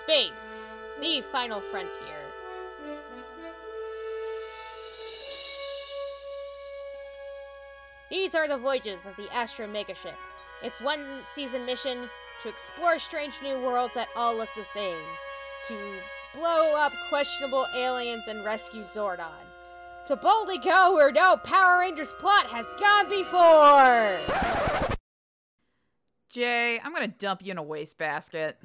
Space, the final frontier. These are the voyages of the Astro Megaship. Its one season mission to explore strange new worlds that all look the same, to blow up questionable aliens and rescue Zordon, to boldly go where no Power Rangers plot has gone before! Jay, I'm gonna dump you in a wastebasket.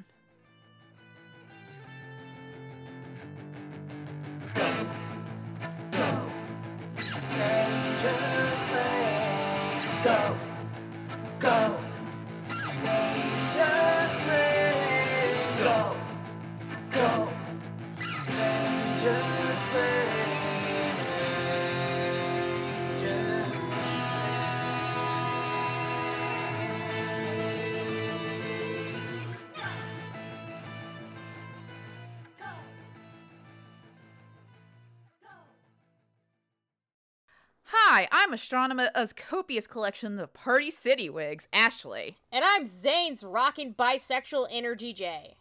I'm Astronema's uh, copious collection of Party City wigs, Ashley. And I'm Zane's rocking bisexual energy Jay.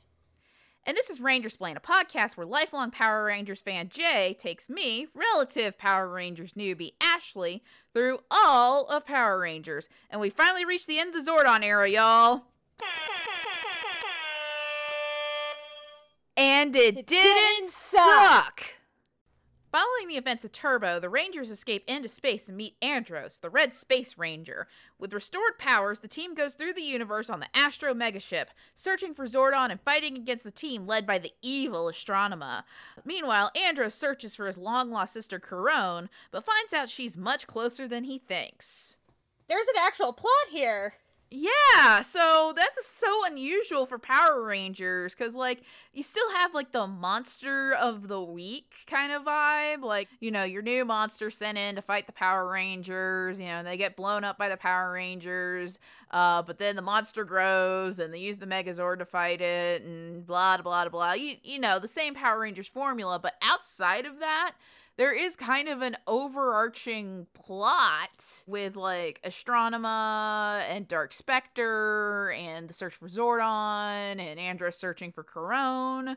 And this is Rangersplain, a podcast where lifelong Power Rangers fan Jay takes me, relative Power Rangers newbie Ashley, through all of Power Rangers. And we finally reached the end of the Zordon era, y'all. And it, It didn't, didn't suck. suck. Following the events of Turbo, the Rangers escape into space and meet Andros, the Red Space Ranger. With restored powers, the team goes through the universe on the Astro Megaship, searching for Zordon and fighting against the team led by the evil Astronema. Meanwhile, Andros searches for his long lost sister Karone, but finds out she's much closer than he thinks. There's an actual plot here. Yeah, so that's so unusual for Power Rangers because, like, you still have like the monster of the week kind of vibe. Like, you know, your new monster sent in to fight the Power Rangers, you know, and they get blown up by the Power Rangers. Uh, but then the monster grows and they use the Megazord to fight it and blah, blah, blah, blah. You, you know, the same Power Rangers formula. But outside of that, there is kind of an overarching plot with like Astronema and Dark Spectre and the search for Zordon and Andros searching for Karone.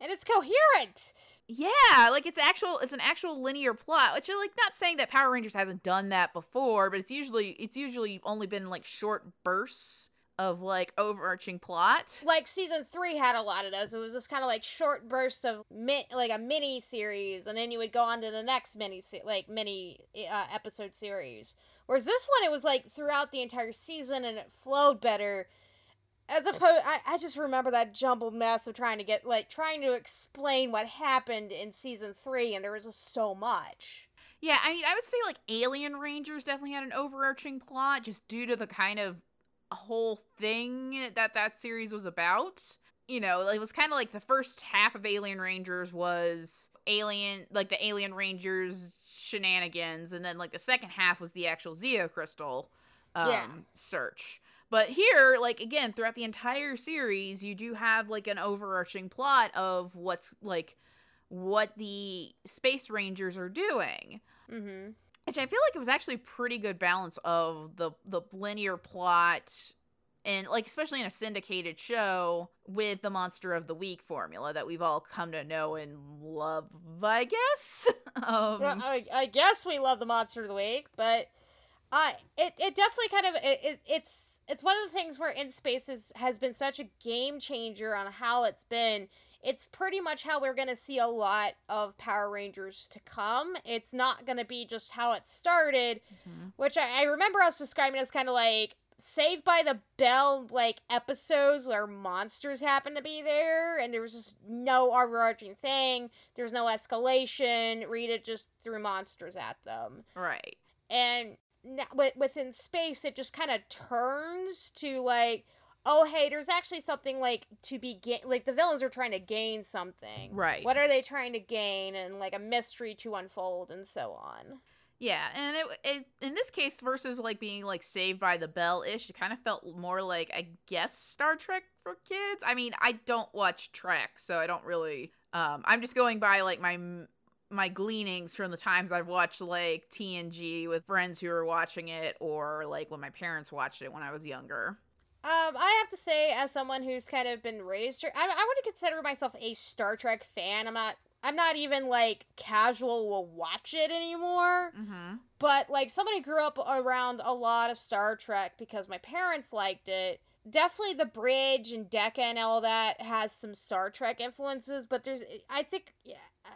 And it's coherent. Yeah, like it's actual it's an actual linear plot, which are like not saying that Power Rangers hasn't done that before, but it's usually it's usually only been like short bursts of like overarching plot. Like season three had a lot of those. It was just kind of like short bursts of mi- like a mini series, and then you would go on to the next mini se- like mini uh, episode series. Whereas this one, it was like throughout the entire season, and it flowed better. As opposed, I, I just remember that jumbled mess of trying to get like trying to explain what happened in season three, and there was just so much. Yeah, I mean, I would say like Alien Rangers definitely had an overarching plot just due to the kind of whole thing that that series was about. You know, it was kind of like the first half of Alien Rangers was alien, like the Alien Rangers shenanigans, and then like the second half was the actual Zeo Crystal um, Yeah. search. But here, like again, throughout the entire series, you do have like an overarching plot of what's like what the Space Rangers are doing Mm-hmm. Which I feel like it was actually pretty good balance of the the linear plot and like especially in a syndicated show with the monster of the week formula that we've all come to know and love, I guess. um, Well, I, I guess we love the monster of the week, but uh, it it definitely kind of it, it it's it's one of the things where in spaces has been such a game changer on how it's been. It's pretty much how we're gonna see a lot of Power Rangers to come. It's not gonna be just how it started, Mhm. which I, I remember us describing as kind of like Saved by the Bell like episodes where monsters happen to be there and there was just no overarching thing. There's no escalation. Rita just threw monsters at them. right. And within space, it just kind of turns to like, oh, hey, there's actually something like to be ga- like the villains are trying to gain something. Right. What are they trying to gain? And like a mystery to unfold and so on. Yeah, and it, it in this case versus like being like Saved by the Bell ish, it kind of felt more like I guess Star Trek for kids. I mean, I don't watch Trek, so I don't really. Um, I'm just going by like my my gleanings from the times I've watched like TNG with friends who were watching it, or like when my parents watched it when I was younger. Um, I have to say, as someone who's kind of been raised, I, I would consider myself a Star Trek fan. I'm not. I'm not even like casual will watch it anymore. Mm-hmm. But like somebody grew up around a lot of Star Trek because my parents liked it. Definitely the bridge and DECA and all that has some Star Trek influences, but there's I think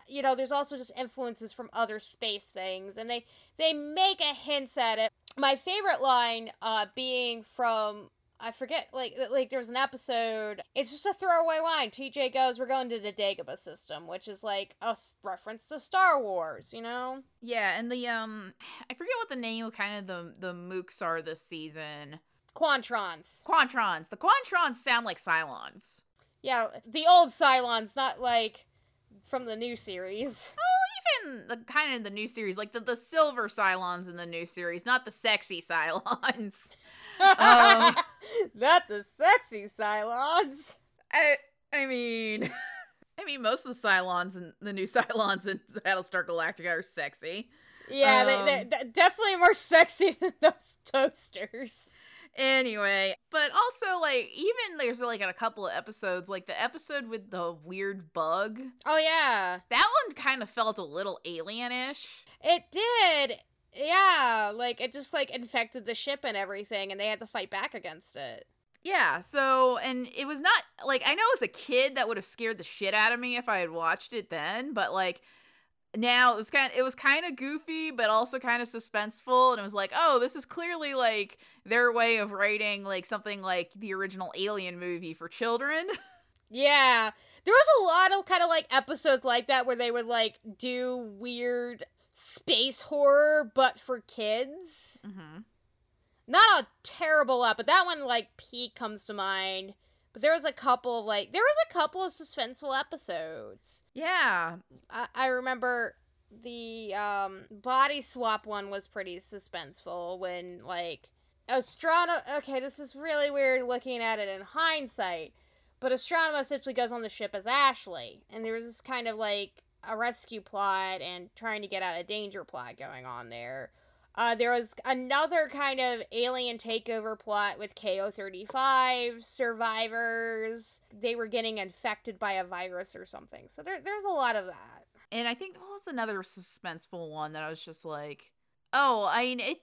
you know there's also just influences from other space things, and they they make a hints at it. My favorite line uh being from I forget like like there was an episode. It's just a throwaway line. TJ goes, "We're going to the Dagobah system," which is like a s- reference to Star Wars. You know? Yeah, and the um, I forget what the name of kind of the the mooks are this season. Quantrons. Quantrons. The Quantrons sound like Cylons. Yeah, the old Cylons, not like from the new series. Oh, even the kind of the new series, like the the silver Cylons in the new series, not the sexy Cylons. Um, not the sexy Cylons. I I mean, I mean most of the Cylons and the new Cylons in Battlestar Galactica are sexy. Yeah, they, they, Um, they- definitely more sexy than those toasters. Anyway, but also like even there's like in a couple of episodes, like the episode with the weird bug, Oh yeah, that one kind of felt a little alienish. it did. Yeah, like it just like infected the ship and everything, and they had to fight back against it. Yeah, so and it was not like I know as a kid that would have scared the shit out of me if I had watched it then, but like now it was kind of, it was kind of goofy but also kind of suspenseful and it was like, "Oh, this is clearly like their way of writing like something like the original Alien movie for children." Yeah, there was a lot of kind of like episodes like that where they would like do weird space horror, but for kids. mhm. not a terrible lot, but that one like peak comes to mind. But there was a couple of like there was a couple of suspenseful episodes. Yeah. I, I remember the um body swap one was pretty suspenseful when like Astronema okay, this is really weird looking at it in hindsight. But Astronema essentially goes on the ship as Ashley. And there was this kind of like a rescue plot and trying to get out of danger plot going on there. Uh, there was another kind of alien takeover plot with KO 35 survivors. They were getting infected by a virus or something. So there, there's a lot of that. And I think what was another suspenseful one that I was just like, oh, I mean it.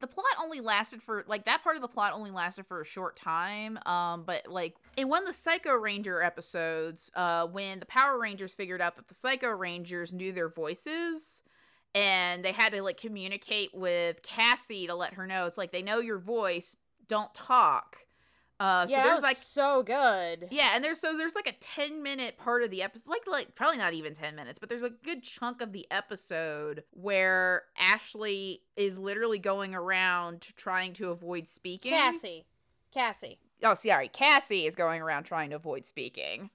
The plot only lasted for like that part of the plot only lasted for a short time. Um, but like in one of the Psycho Ranger episodes, uh, when the Power Rangers figured out that the Psycho Rangers knew their voices, and they had to like communicate with Cassie to let her know it's like they know your voice, don't talk. Uh, so yeah, there's was like so good. yeah, and there's so there's like a 10 minute part of the episode, like like probably not even 10 minutes, but there's a good chunk of the episode where Ashley is literally going around trying to avoid speaking. Cassie. Cassie. Oh, sorry, Cassie is going around trying to avoid speaking.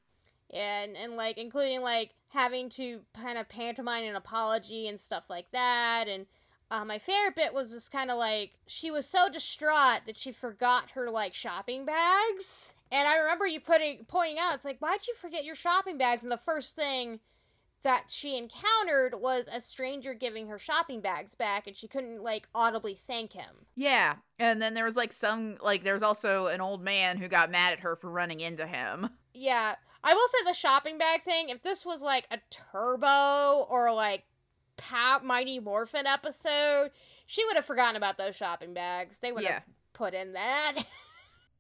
Yeah, and and like including like having to kind of pantomime an apology and stuff like that and uh, my favorite bit was just kind of like she was so distraught that she forgot her like shopping bags and i remember you putting pointing out it's like why'd you forget your shopping bags and the first thing that she encountered was a stranger giving her shopping bags back and she couldn't like audibly thank him Yeah, and then there was like some like there was also an old man who got mad at her for running into him. Yeah, I will say the shopping bag thing. If this was like a Turbo or like Pow- Mighty Morphin episode, she would have forgotten about those shopping bags. They would Yeah. have put in that.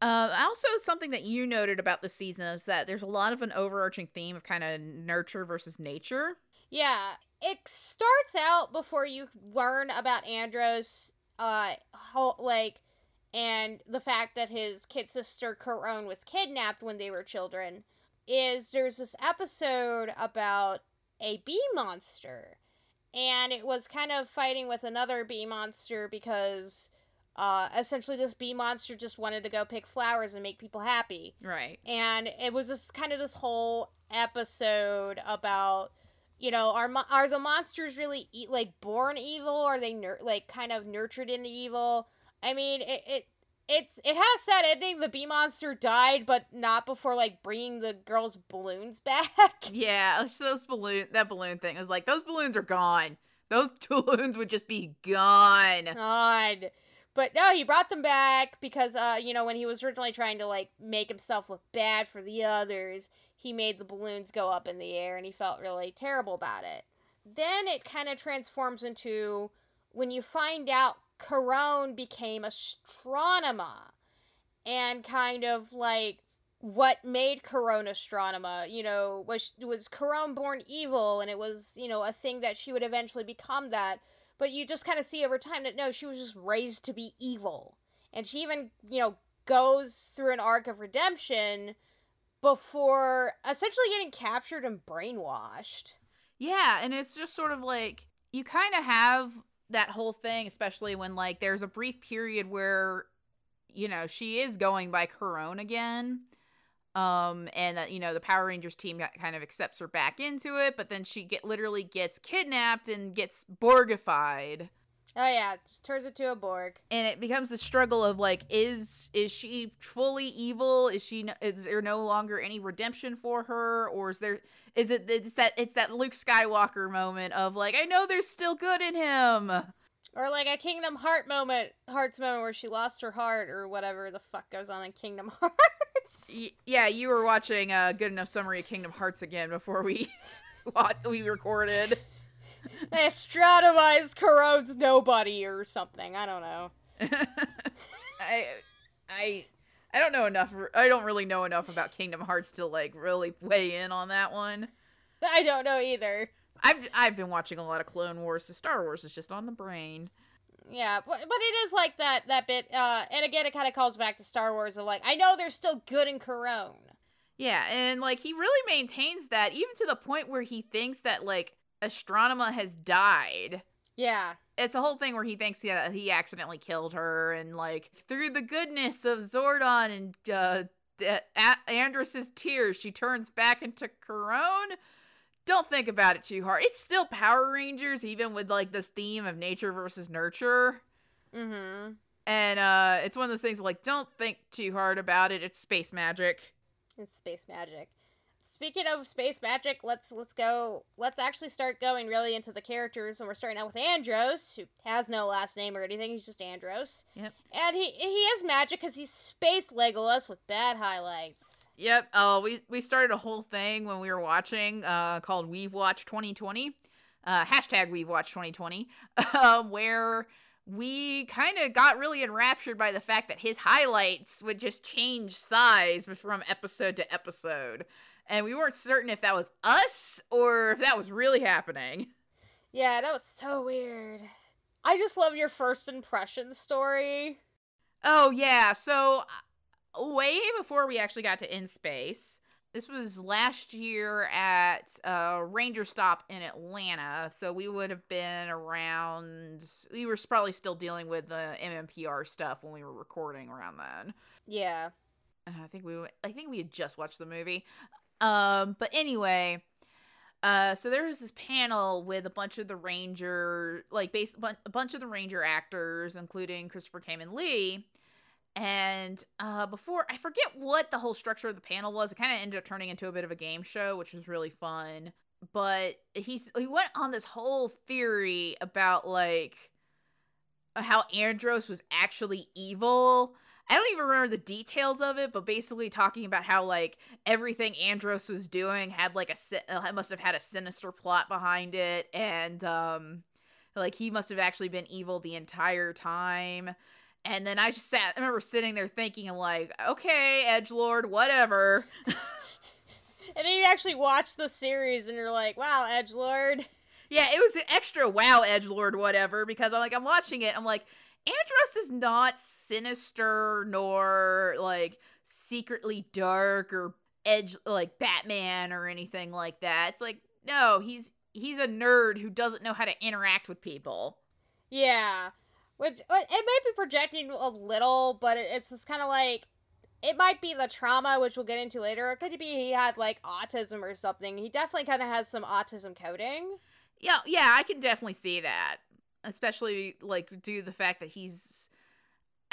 Um, also, something that you noted about the season is that there's a lot of an overarching theme of kind of nurture versus nature. yeah, it starts out before you learn about Andros, uh, whole, like, and the fact that his kid sister Karone was kidnapped when they were children. Is there's this episode about a bee monster and it was kind of fighting with another bee monster because uh, essentially this bee monster just wanted to go pick flowers and make people happy. Right. and it was just kind of this whole episode about you know are mo- are the monsters really e- like born evil? Are they nur- like kind of nurtured into evil? I mean it, it it's it has sad ending the bee monster died but not before like bringing the girl's balloons back Yeah, so those balloon that balloon thing was like those balloons are gone. Those balloons would just be gone. God. But no, he brought them back because, uh, you know, when he was originally trying to like make himself look bad for the others, he made the balloons go up in the air, and he felt really terrible about it. Then it kind of transforms into when you find out Karone became Astronema, and kind of like what made Karone Astronema, you know, was was Karone born evil, and it was you know a thing that she would eventually become that but you just kind of see over time that no, she was just raised to be evil. And she even, you know, goes through an arc of redemption before essentially getting captured and brainwashed. Yeah, and it's just sort of like you kind of have that whole thing, especially when like there's a brief period where you know she is going by own again, um, and that you know the Power Rangers team kind of accepts her back into it, but then she get literally gets kidnapped and gets Borgified. Oh yeah, just turns into a Borg. and it becomes the struggle of like is is she fully evil is she is there no longer any redemption for her or is there is it it's that it's that luke skywalker moment of like i know there's still good in him Or like a Kingdom Heart moment, Hearts moment where she lost her heart or whatever the fuck goes on in Kingdom Hearts. Y- yeah you were watching a good enough summary of kingdom hearts again before we we recorded They corrodes nobody or something. I don't know. i i i don't know enough i don't really know enough about kingdom hearts to like really weigh in on that one I don't know either. I've I've been watching a lot of Clone Wars. So Star Wars is just on the brain. Yeah, but, but it is like that that bit, uh, and again, it kind of calls back to Star Wars of like, I know there's still good in Karone. Yeah, and like he really maintains that even to the point where he thinks that like Astronema has died. Yeah, It's a whole thing where he thinks that he accidentally killed her, and like through the goodness of Zordon and uh, D- A- Andros's tears, she turns back into Karone. Don't think about it too hard. It's still Power Rangers, even with like this theme of nature versus nurture. mm-hmm. And uh it's one of those things where, like don't think too hard about it. It's space magic. It's space magic. Speaking of space magic, let's let's go. Let's actually start going really into the characters, and we're starting out with Andros, who has no last name or anything. He's just Andros. Yep. And he he is magic because he's space Legolas with bad highlights. Yep. Oh, we we started a whole thing when we were watching uh called We've Watched 2020. Uh hashtag We've Watched 2020. Um where we kind of got really enraptured by the fact that his highlights would just change size from episode to episode. And we weren't certain if that was us or if that was really happening. Yeah, that was so weird. I just love your first impression story. Oh yeah, so uh, way before we actually got to In Space, this was last year at uh, Ranger Stop in Atlanta. So we would have been around. We were probably still dealing with the MMPR stuff when we were recording around then. Yeah. Uh, I think we. I think we had just watched the movie. Um, but anyway. Uh, so there was this panel with a bunch of the ranger, like base, a bunch of the ranger actors, including Christopher Khayman Lee, and uh, before I forget what the whole structure of the panel was, it kind of ended up turning into a bit of a game show, which was really fun. But he's he went on this whole theory about like how Andros was actually evil. I don't even remember the details of it, but basically talking about how like everything Andros was doing had like a uh, must have had a sinister plot behind it, and um, like he must have actually been evil the entire time. And then I just sat. I remember sitting there thinking, I'm like, okay, Edge Lord, whatever. And then you actually watch the series and you're like, wow, Edge Lord. Yeah, it was an extra wow, Edge Lord, whatever, because I'm like, I'm watching it. I'm like, Andros is not sinister nor like secretly dark or edge like Batman or anything like that. It's like, no, he's he's a nerd who doesn't know how to interact with people. Yeah. Which uh, it might be projecting a little, but it's just kind of like it might be the trauma, which we'll get into later. It could be he had like autism or something. He definitely kind of has some autism coding. Yeah, yeah, I can definitely see that. Especially like due to the fact that he's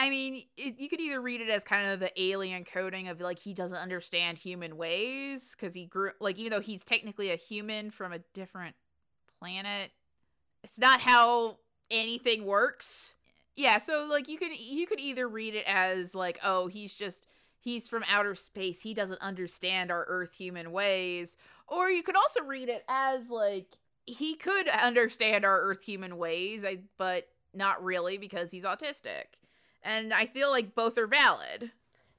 I mean, it, you could either read it as kind of the alien coding of like he doesn't understand human ways because he grew like even though he's technically a human from a different planet, it's not how anything works. Yeah, so like you could you could either read it as like, oh, he's just he's from outer space. He doesn't understand our earth human ways. Or you could also read it as like he could understand our earth human ways, I, but not really because he's autistic. And I feel like both are valid.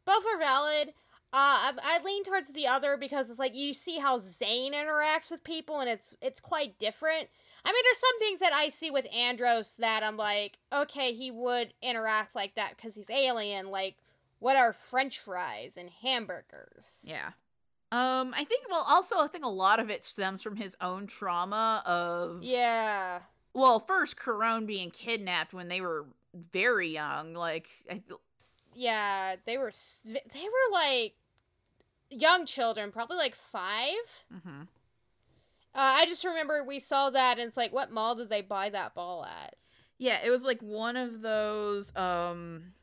Both are valid. Uh, I, I lean towards the other because it's like you see how Zane interacts with people, and it's it's quite different. I mean, there's some things that I see with Andros that I'm like, okay, he would interact like that because he's alien. Like, what are French fries and hamburgers? Yeah. Um, I think well also I think a lot of it stems from his own trauma of Yeah. well, first Karone being kidnapped when they were very young, like I Yeah, they were they were like young children, probably like five. mhm. Uh, I just remember we saw that, and it's like, what mall did they buy that ball at? Yeah, it was like one of those um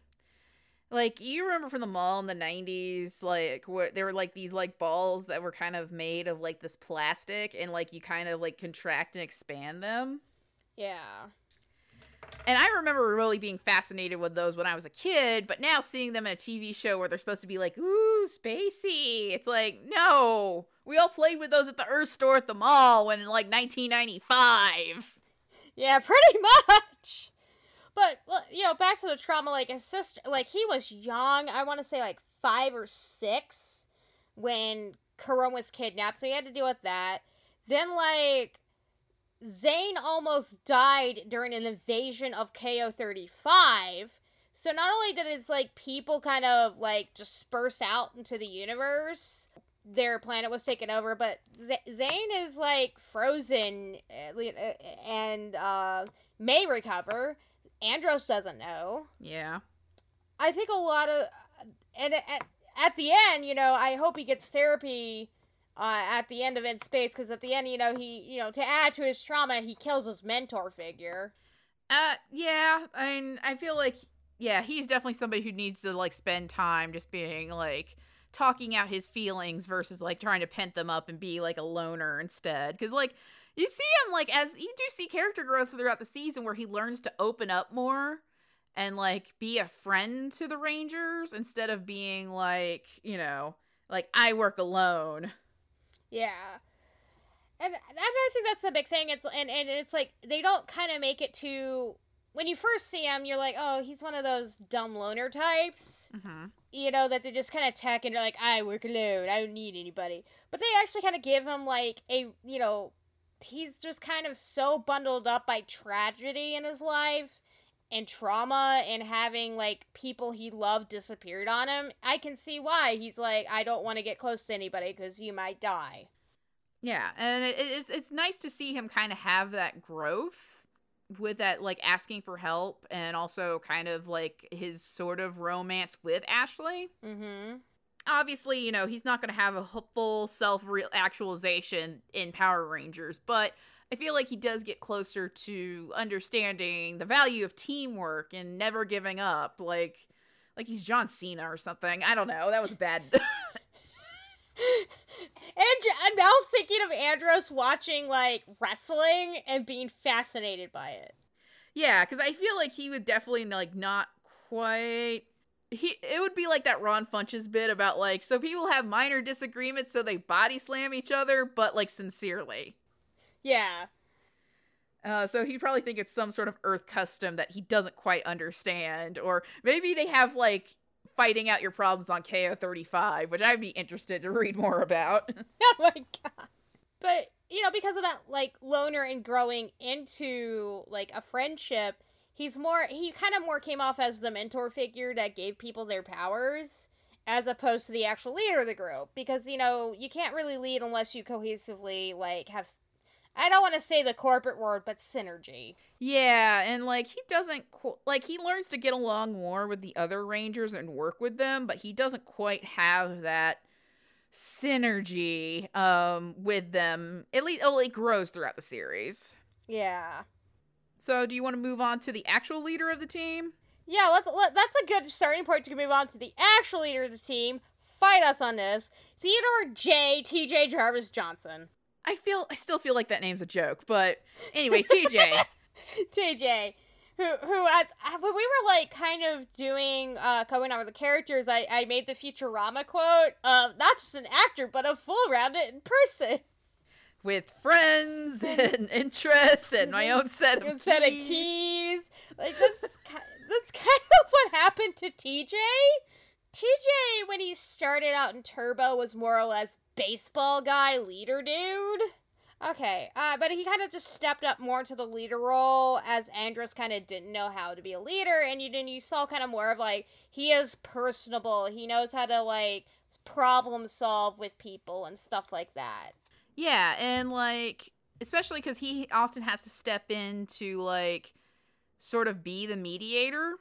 like you remember from the mall in the 90s like where there were like these like balls that were kind of made of like this plastic and like you kind of like contract and expand them. Yeah. And I remember really being fascinated with those when I was a kid, but now seeing them in a TV show where they're supposed to be like, ooh, spacey. It's like, no. We all played with those at the Earth store at the mall when in like 1995. Yeah, pretty much. But you know, back to the trauma. Like his sister, like he was young. I want to say like five or six when Karone was kidnapped, so he had to deal with that. Then like Zane almost died during an invasion of KO thirty five. So not only did his like people kind of like disperse out into the universe, their planet was taken over, but Z- Zane is like frozen li- uh, and uh, may recover. Andros doesn't know. Yeah. I think a lot of, and at, at the end, you know, I hope he gets therapy uh, at the end of In Space because at the end, you know, he, you know, to add to his trauma, he kills his mentor figure. Uh, yeah. I mean, I feel like, yeah, he's definitely somebody who needs to like spend time just being like talking out his feelings versus like trying to pent them up and be like a loner instead. Because like you see him like as you do see character growth throughout the season where he learns to open up more and like be a friend to the Rangers instead of being like you know like I work alone. Yeah. And, and I think that's a big thing. It's and, and it's like they don't kind of make it to when you first see him, you're like, oh, he's one of those dumb loner types. Mm-hmm. you know, that they're just kind of tech and they're like, I work alone, I don't need anybody. But they actually kind of give him like a, you know, he's just kind of so bundled up by tragedy in his life and trauma and having like people he loved disappeared on him. I can see why he's like, I don't want to get close to anybody because you might die. Yeah, and it, it's it's nice to see him kind of have that growth with that like asking for help and also kind of like his sort of romance with Ashley. Mm-hmm. Obviously, you know, he's not going to have a full self actualization in Power Rangers, but I feel like he does get closer to understanding the value of teamwork and never giving up like like he's John Cena or something. I don't know. That was bad. And I'm now thinking of Andros watching like wrestling and being fascinated by it. Yeah, because I feel like he would definitely like not quite. He it would be like that Ron Funches bit about like so people have minor disagreements so they body slam each other but like sincerely. Yeah. Uh, so he'd probably think it's some sort of Earth custom that he doesn't quite understand, or maybe they have like fighting out your problems on KO thirty five, which I'd be interested to read more about. oh my god. But you know, because of that like loner and growing into like a friendship, he's more he kind of more came off as the mentor figure that gave people their powers as opposed to the actual leader of the group because you know, you can't really lead unless you cohesively like have I don't want to say the corporate word, but synergy. Yeah, and like he doesn't qu- like he learns to get along more with the other rangers and work with them, but he doesn't quite have that synergy um with them. At least oh, it grows throughout the series. Yeah. So, do you want to move on to the actual leader of the team? Yeah, let's let, that's a good starting point to move on to the actual leader of the team. Fight us on this. Theodore J. T.J. Jarvis Johnson. I feel I still feel like that name's a joke, but anyway, TJ. TJ. who who as uh, when we were like kind of doing uh coming out with the characters i i made the futurama quote of not just an actor but a full rounded person With friends and interests and my own set of set of keys. keys like this is ki- that's kind of what happened to tj tj when he started out in turbo was more or less baseball guy leader dude Okay, uh, but he kind of just stepped up more into the leader role as Andros kind of didn't know how to be a leader, and you then you saw kind of more of like he is personable. He knows how to like problem solve with people and stuff like that. Yeah, and like especially because he often has to step in to like sort of be the mediator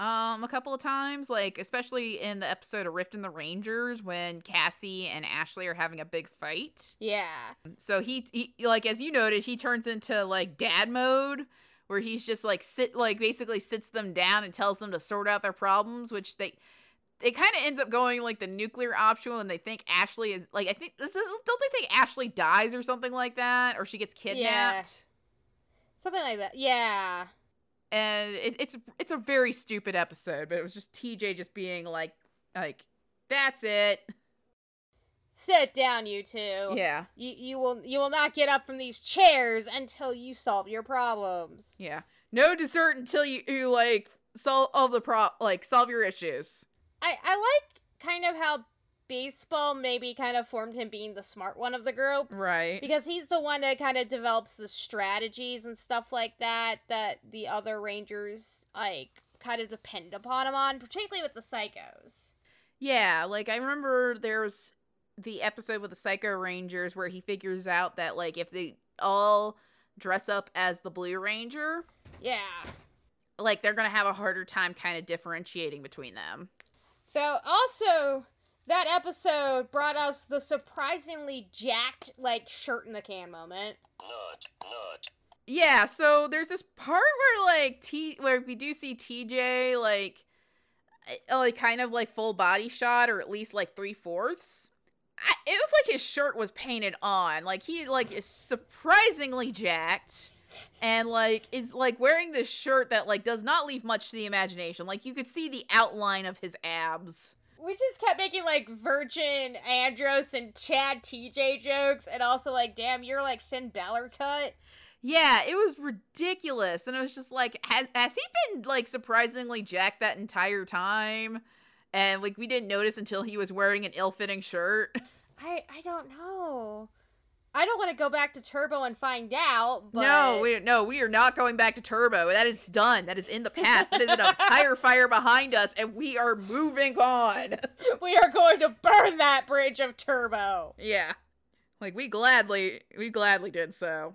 um a couple of times like especially in the episode of rift and the rangers when cassie and ashley are having a big fight. Yeah, so he, he like as you noted he turns into like dad mode where he's just like sit like basically sits them down and tells them to sort out their problems which they it kind of ends up going like the nuclear option when they think Ashley is like I think this is- don't they think Ashley dies or something like that? Or she gets kidnapped? Something like that. Yeah, and it, it's it's a very stupid episode but it was just TJ just being like like that's it. Sit down, you two. yeah. You you will you will not get up from these chairs until you solve your problems. yeah. No dessert until you, you like solve all the pro like solve your issues I I like kind of how baseball maybe kind of formed him being the smart one of the group. right because he's the one that kind of develops the strategies and stuff like that that the other rangers like kind of depend upon him on particularly with the psychos Yeah, like I remember there's the episode with the Psycho Rangers where he figures out that like if they all dress up as the Blue Ranger, yeah like they're gonna have a harder time kind of differentiating between them. So also that episode brought us the surprisingly jacked like shirt in the can moment Nut, nut. Yeah, so there's this part where like T where we do see TJ like uh, like kind of like full body shot or at least like three fourths. It was like his shirt was painted on. Like he like is surprisingly jacked and like is like wearing this shirt that like does not leave much to the imagination. Like you could see the outline of his abs. we just kept making like virgin andros and chad tj jokes and also like damn you're like finn Balor cut Yeah, it was ridiculous. And it was just like, has, has he been like surprisingly jacked that entire time? And like we didn't notice until he was wearing an ill fitting shirt. I I don't know. I don't want to go back to Turbo and find out. But No, we no, we are not going back to Turbo. That is done. That is in the past. That is an entire fire behind us, and we are moving on. we are going to burn that bridge of Turbo. Yeah. Like we gladly we gladly did so.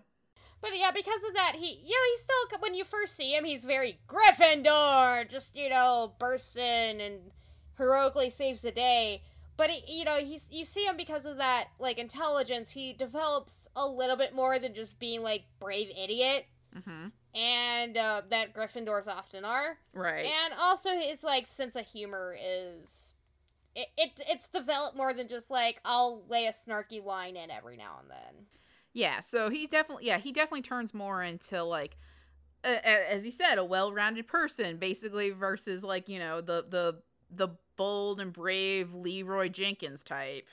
But yeah, because of that, he you know he's still when you first see him, he's very Gryffindor, just you know bursts in and heroically saves the day. But he, you know he's you see him because of that like intelligence. He develops a little bit more than just being like brave idiot, Mm-hmm. and uh, that Gryffindors often are. Right. And also his like sense of humor is it, it it's developed more than just like I'll lay a snarky line in every now and then. Yeah, so he's definitely yeah, he definitely turns more into like uh, as he said, a well-rounded person basically versus like, you know, the the the bold and brave Leroy Jenkins type.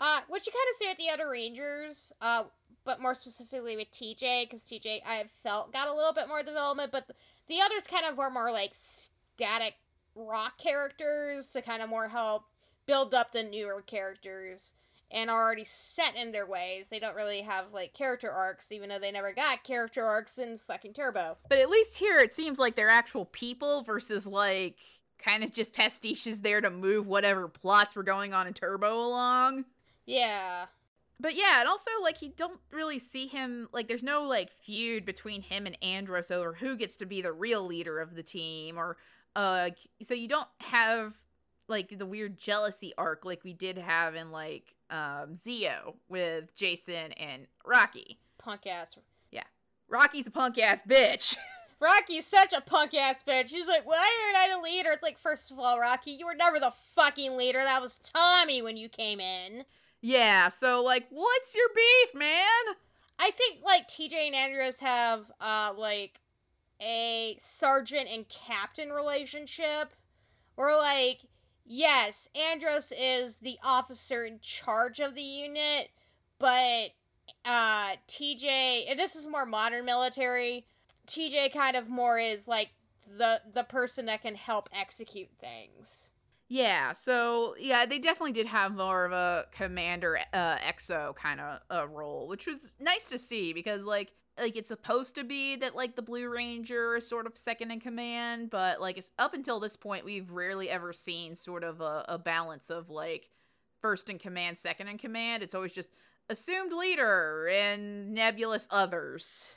Uh what you kind of see with the other Rangers, uh but more specifically with TJ cuz TJ I felt got a little bit more development, but the others kind of were more like static rock characters to kind of more help build up the newer characters and are already set in their ways. They don't really have like character arcs, even though they never got character arcs in fucking Turbo. But at least here it seems like they're actual people versus like kind of just pastiches there to move whatever plots were going on in Turbo along. Yeah. But yeah, and also like you don't really see him like there's no like feud between him and Andros over who gets to be the real leader of the team or uh so you don't have like the weird jealousy arc like we did have in like um Zeo with Jason and Rocky. Punk ass. Yeah. Rocky's a punk ass bitch. Rocky's such a punk ass bitch. She's like, why aren't I the leader? It's like, first of all, Rocky, you were never the fucking leader. That was Tommy when you came in. yeah, so like what's your beef, man? I think like TJ and Andros have uh like a sergeant and captain relationship where like yes andros is the officer in charge of the unit but uh tj and this is more modern military tj kind of more is like the the person that can help execute things Yeah, so yeah, they definitely did have more of a commander uh XO kind of uh, role, which was nice to see because like like it's supposed to be that like the Blue Ranger is sort of second in command, but like it's up until this point we've rarely ever seen sort of a, a balance of like first in command, second in command. It's always just assumed leader and nebulous others.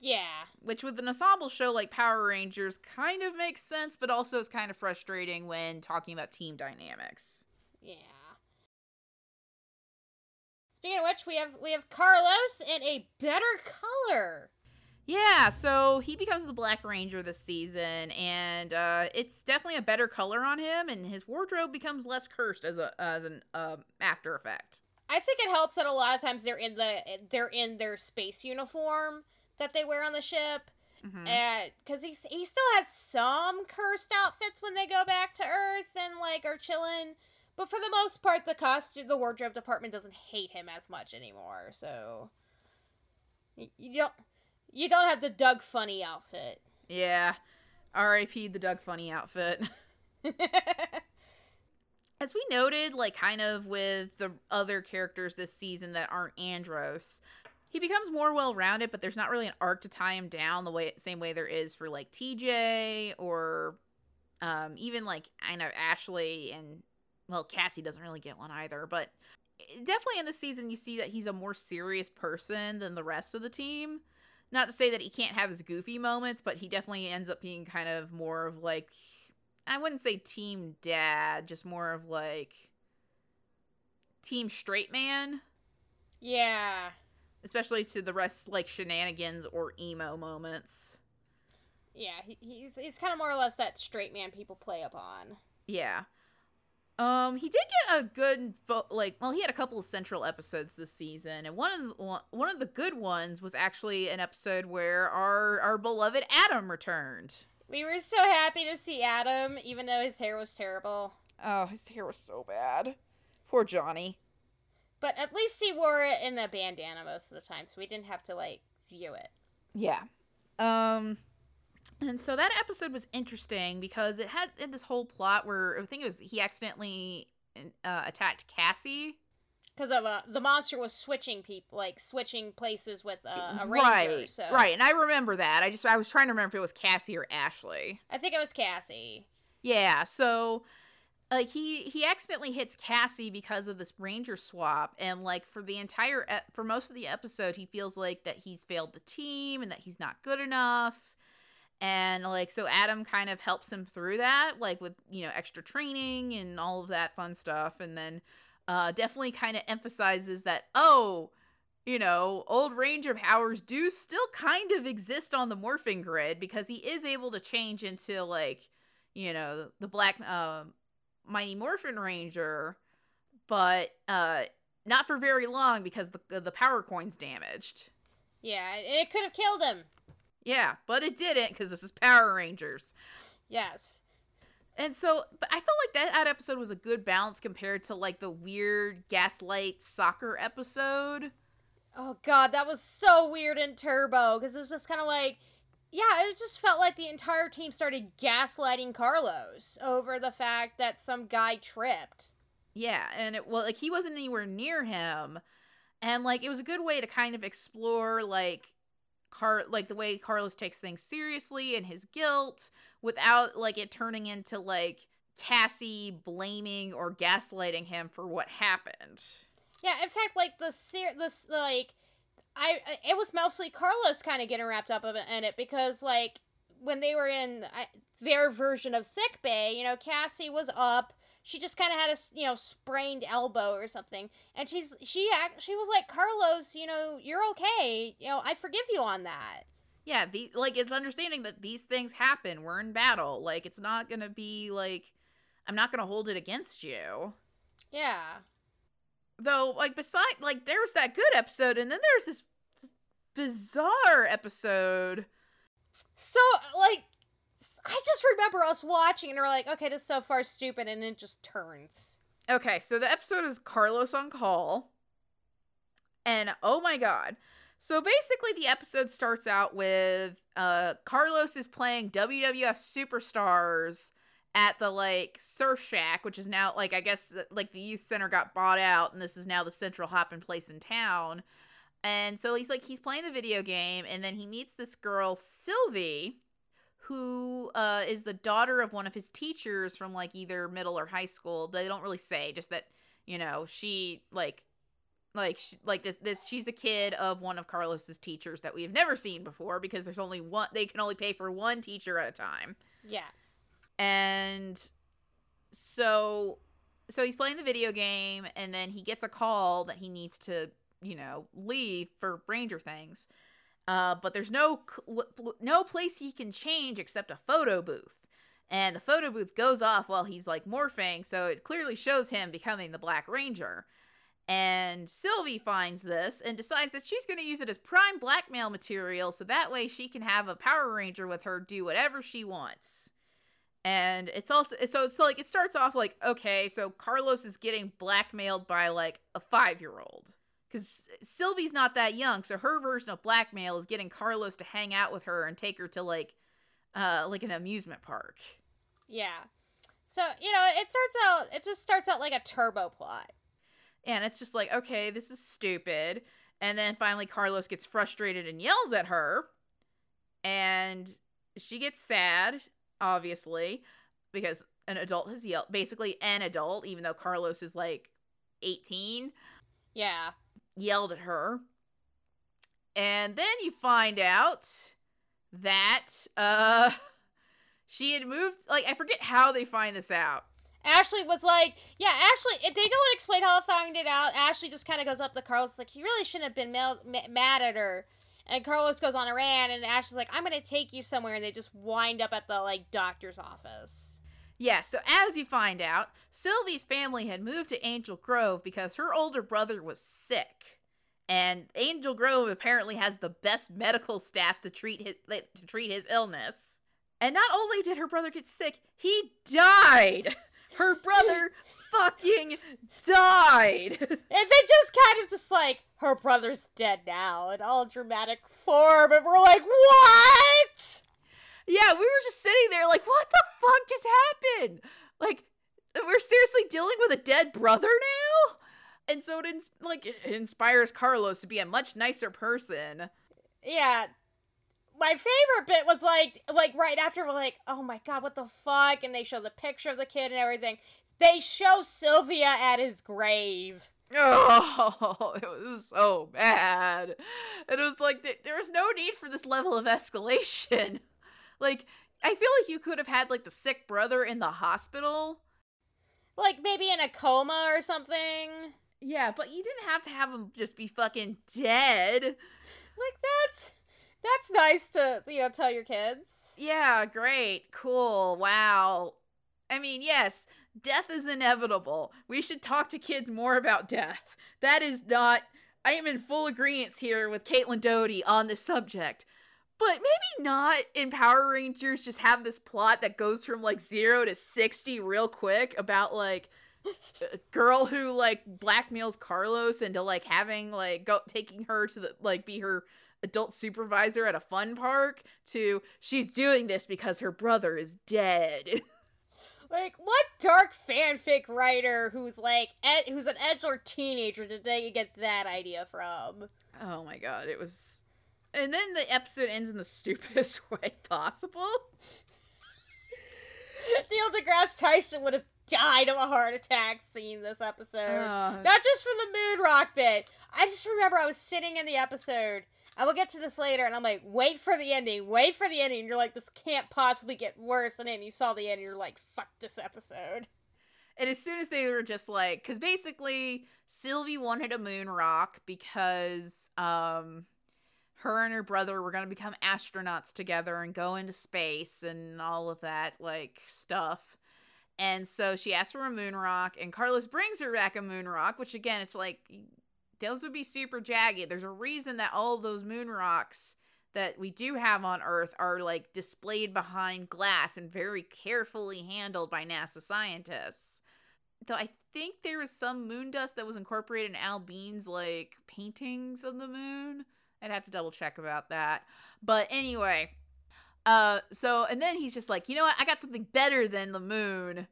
Yeah Which with an ensemble show like Power Rangers kind of makes sense, but also is kind of frustrating when talking about team dynamics. Yeah. Speaking of which, we have we have Carlos in a better color. Yeah, so he becomes the Black Ranger this season, and uh, it's definitely a better color on him, and his wardrobe becomes less cursed as a as an um after effect. I think it helps that a lot of times they're in the they're in their space uniform that they wear on the ship, mm-hmm. and because he he still has some cursed outfits when they go back to Earth and like are chilling, but for the most part, the costume the wardrobe department doesn't hate him as much anymore. So you don't you don't have the Doug Funnie outfit. Yeah, R.I.P. the Doug Funnie outfit. As we noted, like kind of with the other characters this season that aren't Andros, he becomes more well rounded, but there's not really an arc to tie him down the way same way there is for like TJ or um, even like I know Ashley and well Cassie doesn't really get one either, but definitely in this season you see that he's a more serious person than the rest of the team. Not to say that he can't have his goofy moments, but he definitely ends up being kind of more of like I wouldn't say team dad, just more of like team straight man, yeah. Especially to the rest like shenanigans or emo moments. Yeah, he, he's he's kind of more or less that straight man people play upon. Yeah. Um, he did get a good like. Well, he had a couple of central episodes this season, and one of the, one- one of the good ones was actually an episode where our our beloved Adam returned. We were so happy to see Adam, even though his hair was terrible. Oh, his hair was so bad. Poor Johnny. But at least he wore it in the bandana most of the time, so we didn't have to like view it. Yeah. Um and so that episode was interesting because it had in this whole plot where I think it was he accidentally uh, attacked Cassie. Because of uh, the monster was switching people, like switching places with uh, a ranger. right. so Right. And I remember that. I just I was trying to remember if it was Cassie or Ashley. I think it was Cassie. Yeah, so like he he accidentally hits Cassie because of this ranger swap and like for the entire for most of the episode he feels like that he's failed the team and that he's not good enough. And like so Adam kind of helps him through that like with you know extra training and all of that fun stuff and then uh definitely kind of emphasizes that oh you know, old Ranger powers do still kind of exist on the morphing grid because he is able to change into like, you know, the black um Mighty Morphin Ranger, but uh not for very long because the the power coin's damaged. Yeah, it could have killed him. Yeah, but it didn't because this is Power Rangers. Yes. And so, but I felt like that, that episode was a good balance compared to like the weird Gaslight soccer episode. Oh god, that was so weird in Turbo because it was just kind of like, yeah, it just felt like the entire team started gaslighting Carlos over the fact that some guy tripped. Yeah, and it well, like he wasn't anywhere near him, and like it was a good way to kind of explore like Car like the way Carlos takes things seriously and his guilt without like it turning into like Cassie blaming or gaslighting him for what happened. Yeah, in fact, like the ser- this like, I it was mostly Carlos kind of getting wrapped up in it because like when they were in I, their version of sick bay, you know, Cassie was up. She just kind of had a you know sprained elbow or something, and she's she act she was like Carlos, you know, you're okay. You know, I forgive you on that. Yeah, the like it's understanding that these things happen. We're in battle. Like it's not gonna be like I'm not gonna hold it against you. Yeah. Though like beside like there's that good episode and then there's this bizarre episode So like, I just remember us watching and we're like, okay, this is so far stupid, and it just turns. Okay, so the episode is Carlos on call. And oh my god. So basically the episode starts out with uh Carlos is playing WWF Superstars at the like Surf Shack, which is now like I guess like the youth center got bought out and this is now the central hopping place in town. And so he's like he's playing the video game and then he meets this girl Sylvie who uh, is the daughter of one of his teachers from like either middle or high school. They don't really say, just that you know she like like she, like this this she's a kid of one of Carlos's teachers that we have never seen before because there's only one they can only pay for one teacher at a time. Yes. And so so he's playing the video game and then he gets a call that he needs to, you know, leave for Ranger things. Uh, but there's no no place he can change except a photo booth. And the photo booth goes off while he's like morphing, so it clearly shows him becoming the Black Ranger. And Sylvie finds this and decides that she's going to use it as prime blackmail material so that way she can have a Power Ranger with her do whatever she wants. And it's also so it's like it starts off like okay, so Carlos is getting blackmailed by like a 5-year-old cuz Sylvie's not that young, so her version of blackmail is getting Carlos to hang out with her and take her to like uh like an amusement park. Yeah. So you know, it starts out. It just starts out like a turbo plot. And it's just like, okay, this is stupid. And then finally, Carlos gets frustrated and yells at her. And she gets sad, obviously, because an adult has yelled, basically, an adult, even though Carlos is like 18, Yeah. yelled at her. And then you find out that uh she had moved like I forget how they find this out. Ashley was like, yeah, Ashley, if they don't explain how to found it out, Ashley just kind of goes up to Carlos, like, he really shouldn't have been mel- ma- mad at her. And Carlos goes on a rant, and Ashley's like, I'm going to take you somewhere, and they just wind up at the, like, doctor's office. Yeah, so as you find out, Sylvie's family had moved to Angel Grove because her older brother was sick. And Angel Grove apparently has the best medical staff to treat his to treat his illness. And not only did her brother get sick, he died. Her brother fucking died. And they just kind of just like, her brother's dead now, in all dramatic form, and we're like, what? Yeah, we were just sitting there like, what the fuck just happened? Like, we're seriously dealing with a dead brother now? And so it ins- like it inspires Carlos to be a much nicer person. Yeah. My favorite bit was like, like right after we're like, oh my god, what the fuck? And they show the picture of the kid and everything. They show Sylvia at his grave. Oh, it was so bad. And it was like th- there was no need for this level of escalation. Like I feel like you could have had like the sick brother in the hospital. Like maybe in a coma or something. Yeah, but you didn't have to have him just be fucking dead. Like that's that's nice to you know tell your kids. Yeah, great. Cool. Wow. I mean, yes, death is inevitable. We should talk to kids more about death. That is not. I am in full agreement here with Caitlin Doughty on this subject. But maybe not in Power Rangers just have this plot that goes from like zero to 60 real quick about like a girl who like blackmails Carlos into like having like go taking her to the like be her adult supervisor at a fun park to she's doing this because her brother is dead. Like what dark fanfic writer who's like ed- who's an edgelord teenager did they get that idea from? oh my god, it was and then the episode ends in the stupidest way possible. Neil deGrasse Tyson would have died of a heart attack seeing this episode. Uh, Not just from the moon rock bit. I just remember I was sitting in the episode. I will get to this later, and I'm like, wait for the ending, wait for the ending. And you're like, this can't possibly get worse. And then you saw the end, and you're like, fuck this episode. And as soon as they were just like, because basically Sylvie wanted a moon rock because um, her and her brother were gonna become astronauts together and go into space and all of that like stuff. And so she asked for a moon rock, and Carlos brings her back a moon rock, which again, it's like those would be super jagged. There's a reason that all those moon rocks that we do have on Earth are like displayed behind glass and very carefully handled by NASA scientists. Though I think there was some moon dust that was incorporated in Al Bean's like paintings of the moon. I'd have to double check about that. But anyway, uh so and then he's just like, "You know what? I got something better than the moon."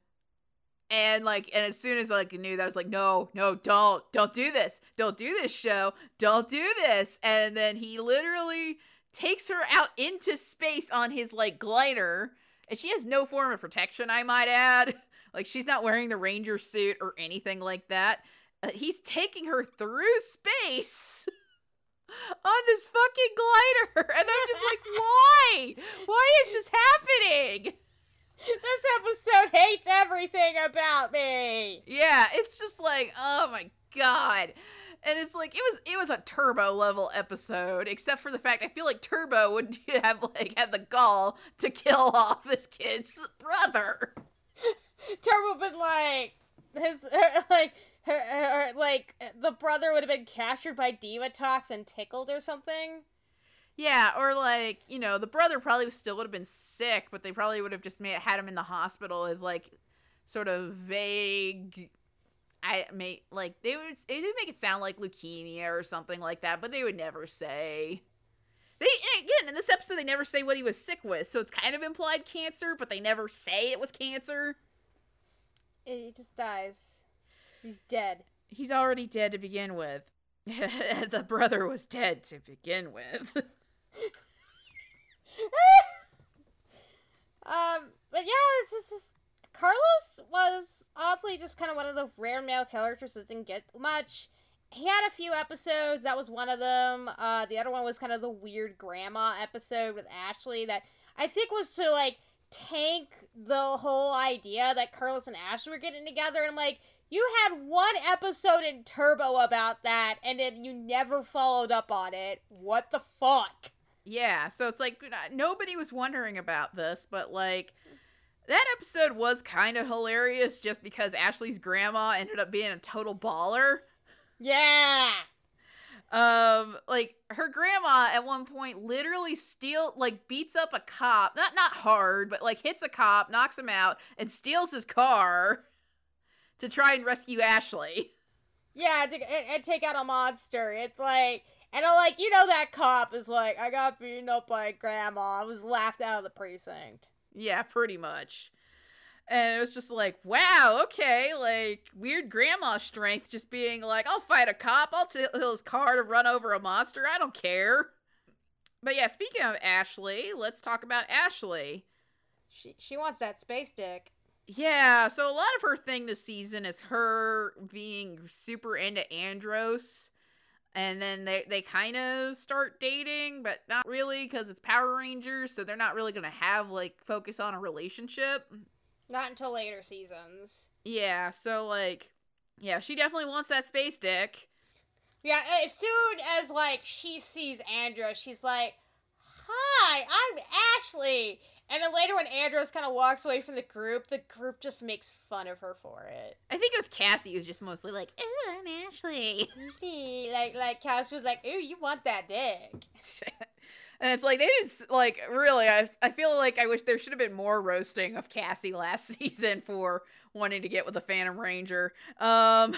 And like and as soon as like I knew that I was like, "No, no, don't. Don't do this. Don't do this show. Don't do this." And then he literally takes her out into space on his like glider, and she has no form of protection, I might add. Like she's not wearing the ranger suit or anything like that. Uh, he's taking her through space on this fucking glider, and I'm just like, why? Why is this happening? This episode hates everything about me. Yeah, it's just like, oh my god. And it's like it was it was a turbo level episode, except for the fact I feel like Turbo would have like had the gall to kill off this kid's brother. Turbo been like his like her, her, like the brother would have been captured by Divatox and tickled or something. Yeah, or like you know the brother probably still would have been sick, but they probably would have just made had him in the hospital with like sort of vague. I may like they would they would make it sound like leukemia or something like that, but they would never say. They again in this episode they never say what he was sick with, so it's kind of implied cancer, but they never say it was cancer. He just dies. He's dead. He's already dead to begin with. the brother was dead to begin with. Um, but yeah, it's just, just Carlos was oddly just kind of one of the rare male characters that didn't get much. He had a few episodes. That was one of them. Uh, the other one was kind of the weird grandma episode with Ashley that I think was to like tank the whole idea that Carlos and Ashley were getting together. And like, you had one episode in Turbo about that, and then you never followed up on it. What the fuck? Yeah, so it's like nobody was wondering about this, but like that episode was kind of hilarious just because Ashley's grandma ended up being a total baller. Yeah. Um, like her grandma at one point literally steal like beats up a cop, not not hard, but like hits a cop, knocks him out, and steals his car to try and rescue Ashley. Yeah, and take out a monster. It's like, and I'm like, you know, that cop is like, I got beaten up by grandma. I was laughed out of the precinct. Yeah, pretty much. And it was just like, wow, okay, like weird grandma strength, just being like, I'll fight a cop, I'll steal his car to run over a monster, I don't care. But yeah, speaking of Ashley, let's talk about Ashley. She she wants that space dick. Yeah, so a lot of her thing this season is her being super into Andros. And then they, they kind of start dating, but not really because it's Power Rangers, so they're not really going to have like focus on a relationship. Not until later seasons. Yeah, so like, yeah, she definitely wants that space dick. Yeah, as soon as like she sees Andros she's like, "Hi, I'm Ashley." And then later, when Andros kind of walks away from the group, the group just makes fun of her for it. I think it was Cassie who's just mostly like, "Oh, I'm Ashley," like, like Cass was like, "Ooh, you want that dick?" and it's like they didn't like really. I I feel like I wish there should have been more roasting of Cassie last season for wanting to get with the Phantom Ranger. Um.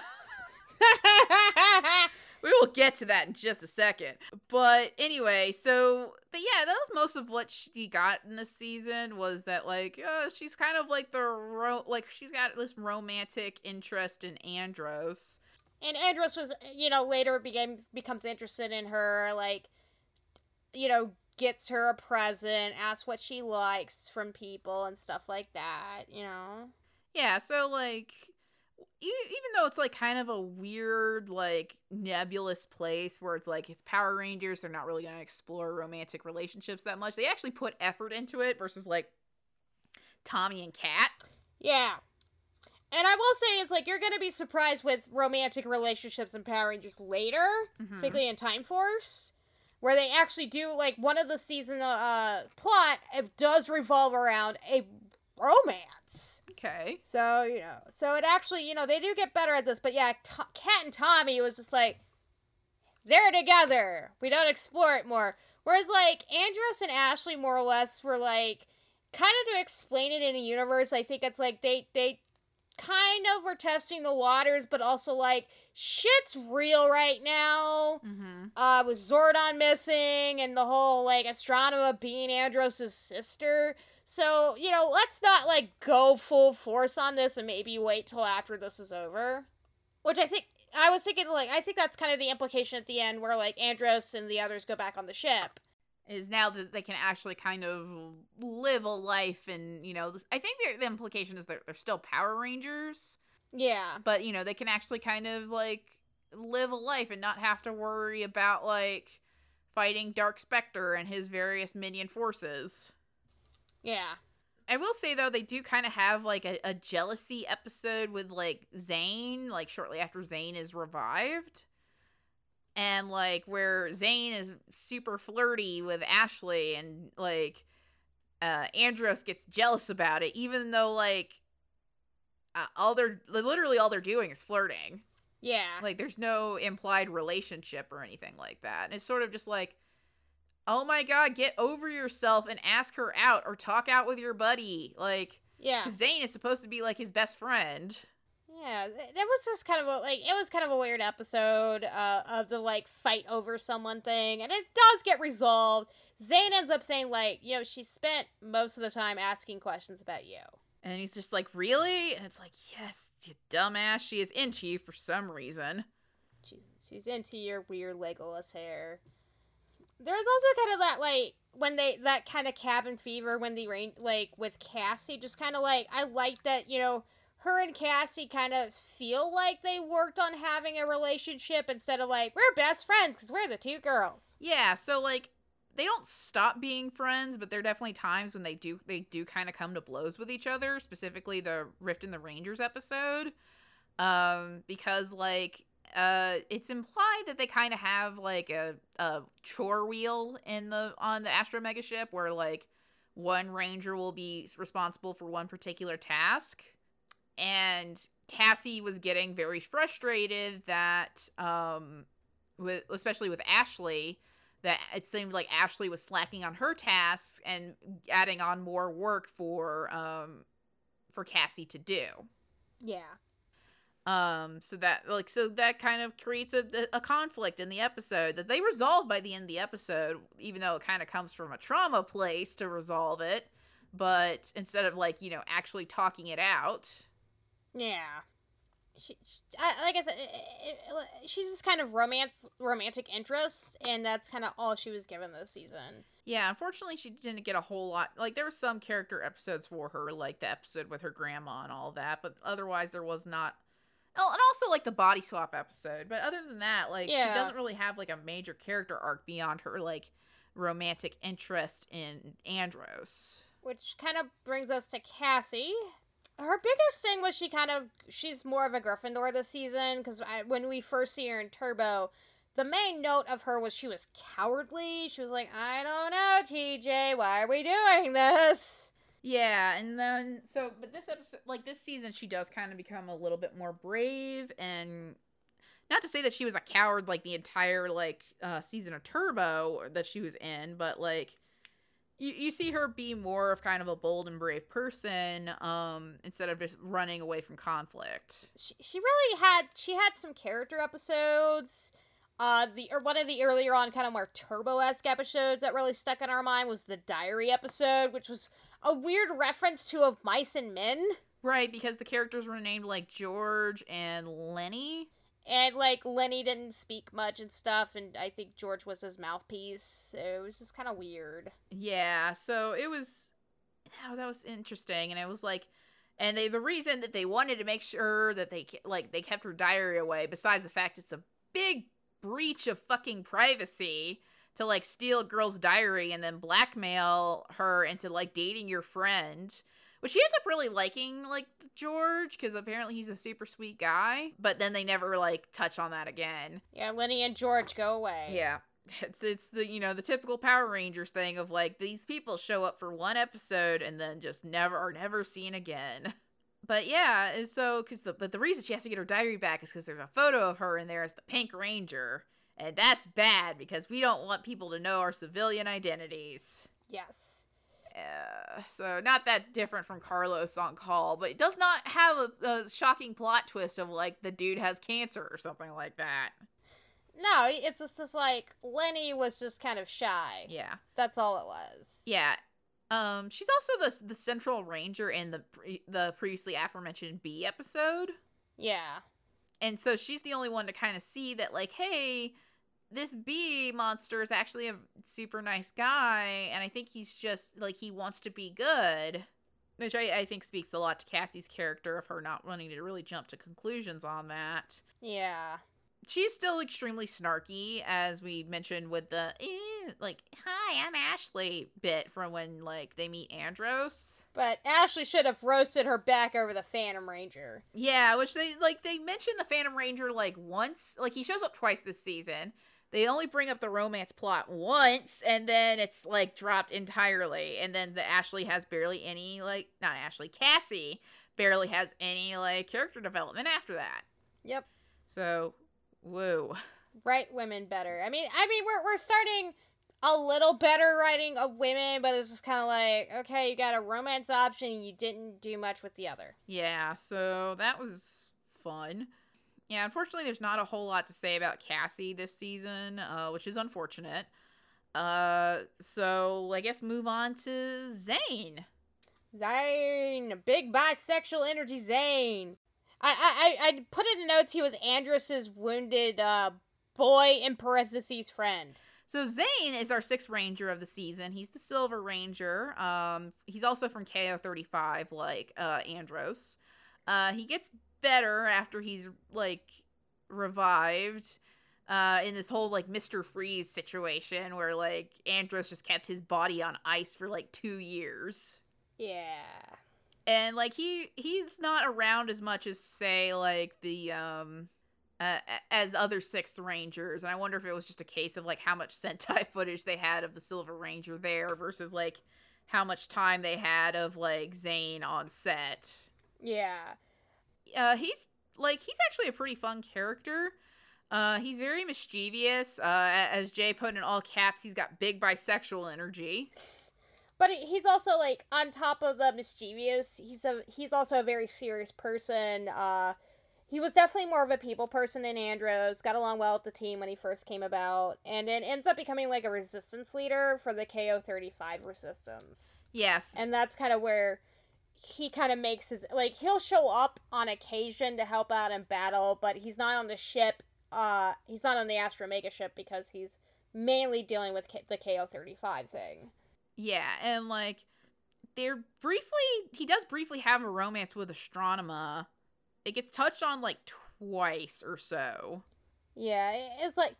We will get to that in just a second. But anyway, so but yeah, that was most of what she got in this season was that like uh, she's kind of like the ro- like she's got this romantic interest in Andros. and Andros was, you know, later becomes becomes interested in her, like, you know, gets her a present, asks what she likes from people and stuff like that. You know. Yeah, so like even though it's like kind of a weird like nebulous place where it's like it's Power Rangers, they're not really going to explore romantic relationships that much. They actually put effort into it versus like Tommy and Kat. Yeah. And I will say, it's like you're gonna be surprised with romantic relationships in Power Rangers later, Mhm. particularly in Time Force, where they actually do like one of the season uh plot it does revolve around a romance. Okay. So you know, so it actually you know they do get better at this, but yeah, T- Kat and Tommy was just like they're together. We don't explore it more. Whereas like Andros and Ashley more or less were like kind of to explain it in a universe, I think it's like they they kind of were testing the waters, but also like shit's real right now. Mm-hmm. Uh with Zordon missing and the whole like Astronema being Andros' sister. So, you know, let's not like go full force on this and maybe wait till after this is over. Which I think I was thinking like I think that's kind of the implication at the end where like Andros and the others go back on the ship. Is now that they can actually kind of live a life, and you know, I think the implication is that they're still Power Rangers, Yeah. but you know, they can actually kind of like live a life and not have to worry about like fighting Dark Spectre and his various minion forces. Yeah. I will say though, they do kind of have like a, a jealousy episode with like Zhane, like shortly after Zhane is revived. And like where Zhane is super flirty with Ashley and like uh Andros gets jealous about it, even though like uh, all they're literally all they're doing is flirting. Yeah. Like there's no implied relationship or anything like that. And it's sort of just like, oh my god, get over yourself and ask her out or talk out with your buddy. Like, yeah. Zhane is supposed to be like his best friend. Yeah, th- that was just kind of a, like it was kind of a weird episode uh, of the like fight over someone thing, and it does get resolved. Zhane ends up saying like, you know, she spent most of the time asking questions about you. And he's just like, really? And it's like, yes, you dumbass. She is into you for some reason. She's she's into your weird Legolas hair. There's also kind of that like when they that kind of cabin fever when they rain like with Cassie, just kind of like I like that you know her and Cassie kind of feel like they worked on having a relationship instead of like we're best friends because we're the two girls. Yeah, so like they don't stop being friends, but there are definitely times when they do they do kind of come to blows with each other, specifically the Rift in the Rangers episode. Um because like uh it's implied that they kind of have like a a chore wheel in the on the Astro Mega ship where like one ranger will be responsible for one particular task and Cassie was getting very frustrated that um with especially with Ashley that it seemed like Ashley was slacking on her tasks and adding on more work for um for Cassie to do. Yeah. Um so that like so that kind of creates a a conflict in the episode that they resolve by the end of the episode even though it kind of comes from a trauma place to resolve it but instead of like you know actually talking it out Yeah. She, she I, like I said, it, it, it- she's just kind of romance, romantic interest, and that's kind of all she was given this season. Yeah, unfortunately, she didn't get a whole lot. Like, there were some character episodes for her, like the episode with her grandma and all that, but otherwise, there was not. Oh, and also like the body swap episode. But other than that, like, Yeah. she doesn't really have like a major character arc beyond her like romantic interest in Andros. Which kind of brings us to Cassie. Her biggest thing was she kind of she's more of a Gryffindor this season because when we first see her in Turbo, the main note of her was she was cowardly. She was like, "I don't know, TJ, why are we doing this?" Yeah, and then so, but this episode, like this season, she does kind of become a little bit more brave, and not to say that she was a coward like the entire like uh season of Turbo that she was in, but like you you see her be more of kind of a bold and brave person, um, instead of just running away from conflict. she, she really had she had some character episodes uh the or one of the earlier on kind of more turbo-esque episodes that really stuck in our mind was the diary episode which was a weird reference to of mice and men Right, because the characters were named like George and Lenny. and like lenny didn't speak much and stuff and i think george was his mouthpiece so it was just kind of weird Yeah, so it was oh, that was interesting, and it was like, and they the reason that they wanted to make sure that they like they kept her diary away, besides the fact it's a big breach of fucking privacy to like steal a girl's diary and then blackmail her into like dating your friend. Which she ends up really liking, like George, because apparently he's a super sweet guy. But then they never like touch on that again. yeah lenny and george go away Yeah. It's it's the you know the typical Power Rangers thing of like these people show up for one episode and then just never are never seen again. But yeah, and so because the but the reason she has to get her diary back is because there's a photo of her in there as the Pink Ranger, And that's bad because we don't want people to know our civilian identities. Yes. Uh, so not that different from Carlos on call, but it does not have a, a shocking plot twist of like the dude has cancer or something like that. No, it's just, just like Lenny was just kind of shy. Yeah. That's all it was. Yeah. Um, she's also the the central ranger in the pre- the previously aforementioned B episode, Yeah. and so she's the only one to kind of see that, like, hey, this bee monster is actually a super nice guy, and I think he's just like he wants to be good, which I, I think speaks a lot to Cassie's character of her not wanting to really jump to conclusions on that. Yeah. She's still extremely snarky, as we mentioned with the eh, like "Hi, I'm Ashley" bit from when like they meet Andros. But Ashley should have roasted her back over the Phantom Ranger. Yeah, which they like they mentioned the Phantom Ranger like once, like he shows up twice this season. They only bring up the romance plot once, and then it's like dropped entirely. And then the Ashley has barely any like not Ashley, Cassie barely has any like character development after that. Yep. So, woo. Write women better. I mean, I mean, we're we're starting a little better writing of women, but it's just kind of like, okay, you got a romance option, and you didn't do much with the other. Yeah, so that was fun. Yeah, unfortunately, there's not a whole lot to say about Cassie this season, uh, which is unfortunate. Uh, so I guess move on to Zhane. Zhane, big bisexual energy Zhane. I I I I put in the notes he was Andros's wounded uh boy in parentheses friend. So Zane is our sixth ranger of the season. He's the Silver Ranger. Um, he's also from KO thirty five, like uh, Andros. Uh, he gets better after he's like revived. Uh, in this whole like Mister Freeze situation where like Andros just kept his body on ice for like two years. Yeah. and like he he's not around as much as say like the um uh, as other sixth rangers and i wonder if it was just a case of like how much sentai footage they had of the silver ranger there versus like how much time they had of like Zhane on set Yeah. Uh he's like he's actually a pretty fun character uh he's very mischievous uh as jay put in all caps he's got big bisexual energy But he's also like on top of the mischievous, he's a he's also a very serious person. Uh he was definitely more of a people person than Andros, got along well with the team when he first came about, and then ends up becoming like a resistance leader for the KO thirty five resistance. yes And that's kind of where he kind of makes his like he'll show up on occasion to help out in battle, but he's not on the ship. Uh, he's not on the Astro Mega ship because he's mainly dealing with K- the KO thirty five thing. Yeah, and like they're briefly he does briefly have a romance with Astronema. It gets touched on like twice or so. Yeah, it's like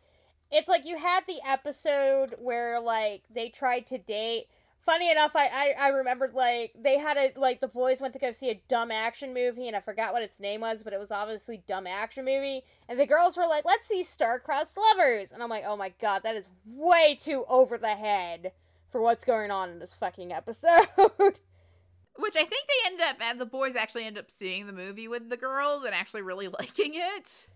it's like you had the episode where like they tried to date. Funny enough, I, I I remembered like they had a like the boys went to go see a dumb action movie and I forgot what its name was, but it was obviously dumb action movie. And the girls were like, "Let's see Star-Crossed Lovers," and I'm like, "Oh my god, that is way too over the head for what's going on in this fucking episode." Which I think they ended up and the boys actually end up seeing the movie with the girls and actually really liking it.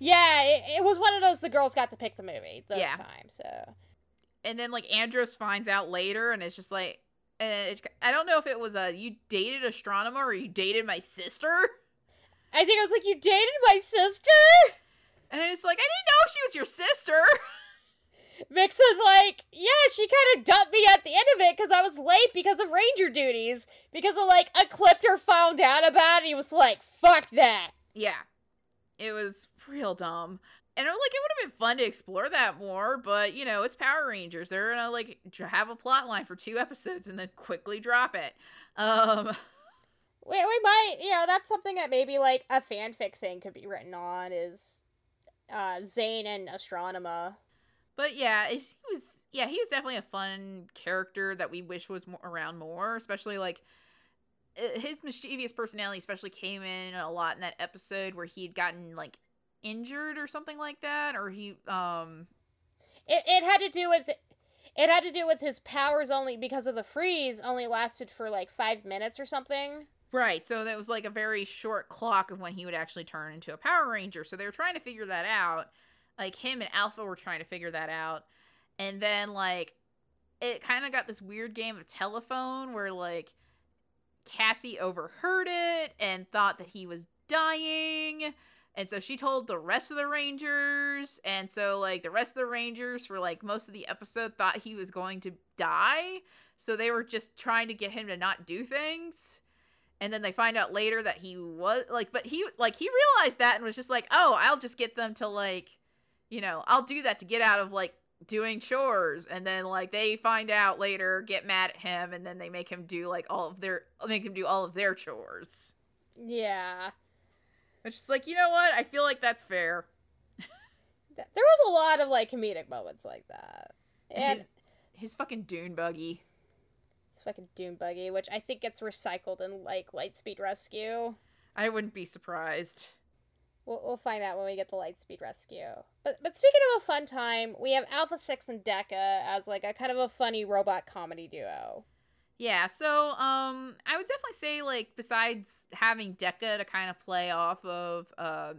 yeah, it, it was one of those the girls got to pick the movie this Yeah. time, so. And then like Andros finds out later and it's just like uh, and it, I don't know if it was a you dated Astronema or you dated my sister. I think I was like, "You dated my sister?" And it's like I didn't know she was your sister. Mix was like, yeah, she kind of dumped me at the end of it because I was late because of ranger duties. Because of like Ecliptor found out about it, and he was like, fuck that. Yeah. It was real dumb. And it, like it would have been fun to explore that more, but you know, it's Power Rangers. They're gonna like have a plot line for two episodes and then quickly drop it. Um We, we might, you know, that's something that maybe like a fanfic thing could be written on is uh, Zhane and Astronema. but yeah, he was yeah, he was definitely a fun character that we wish was more, around more, especially like uh, his mischievous personality especially came in a lot in that episode where he had gotten like injured or something like that or he um It, it had to do with. It had to do with his powers only because of the freeze only lasted for like five minutes or something. Right, so that was like a very short clock of when he would actually turn into a Power Ranger. So they were trying to figure that out. like him and Alpha were trying to figure that out. And then like it kind of got this weird game of telephone where like Cassie overheard it and thought that he was dying. And so she told the rest of the Rangers. And so, like, the rest of the Rangers for like most of the episode thought he was going to die. So they were just trying to get him to not do things. And then they find out later that he was like, but he, like, he realized that and was just like, oh, I'll just get them to, like, you know, I'll do that to get out of, like, doing chores and then like they find out later get mad at him and then they make him do like all of their make him do all of their chores Yeah. It's just like you know what i feel like that's fair There was a lot of like comedic moments like that. And his, his fucking dune buggy it's fucking Doom Buggy, which I think gets recycled in like Lightspeed Rescue. i wouldn't be surprised We'll, we'll find out when we get the Lightspeed Rescue. But but speaking of a fun time, we have Alpha Six and Deca as like a kind of a funny robot comedy duo. Yeah so um i would definitely say like besides having deca to kind of play off of uh,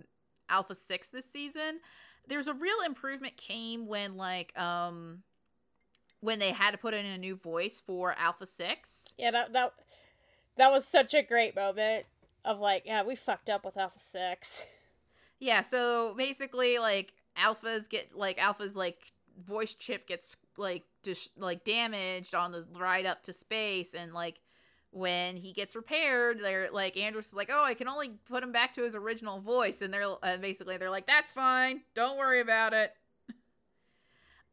alpha 6 this season there's a real improvement came when like um when they had to put in a new voice for alpha 6 Yeah, that that that was such a great moment of like, yeah, we fucked up with Alpha Six. Yeah, so basically, like Alpha's get like Alpha's like voice chip gets like dis- like damaged on the ride up to space, and like when he gets repaired, they're like Andros is like, oh, I can only put him back to his original voice, and they're uh, basically they're like, that's fine, don't worry about it.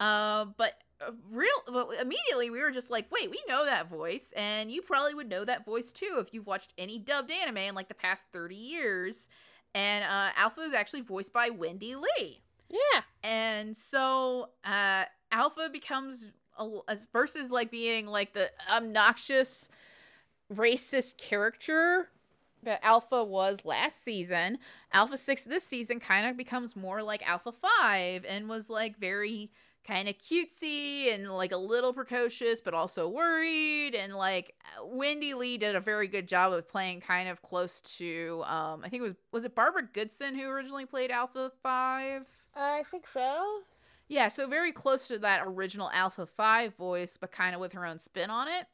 Uh, but uh, real well, immediately we were just like, wait, we know that voice, and you probably would know that voice too if you've watched any dubbed anime in like the past thirty years. And uh, Alpha is actually voiced by Wendee Lee. Yeah, And so uh, Alpha becomes as versus like being like the obnoxious racist character that Alpha was last season. Alpha 6 this season kind of becomes more like Alpha 5 and was like very kind of cutesy and like a little precocious but also worried and like Wendee Lee did a very good job of playing kind of close to um I think it was was it Barbara Goodson who originally played Alpha 5? I think so. Yeah, so very close to that original Alpha 5 voice, but kind of with her own spin on it.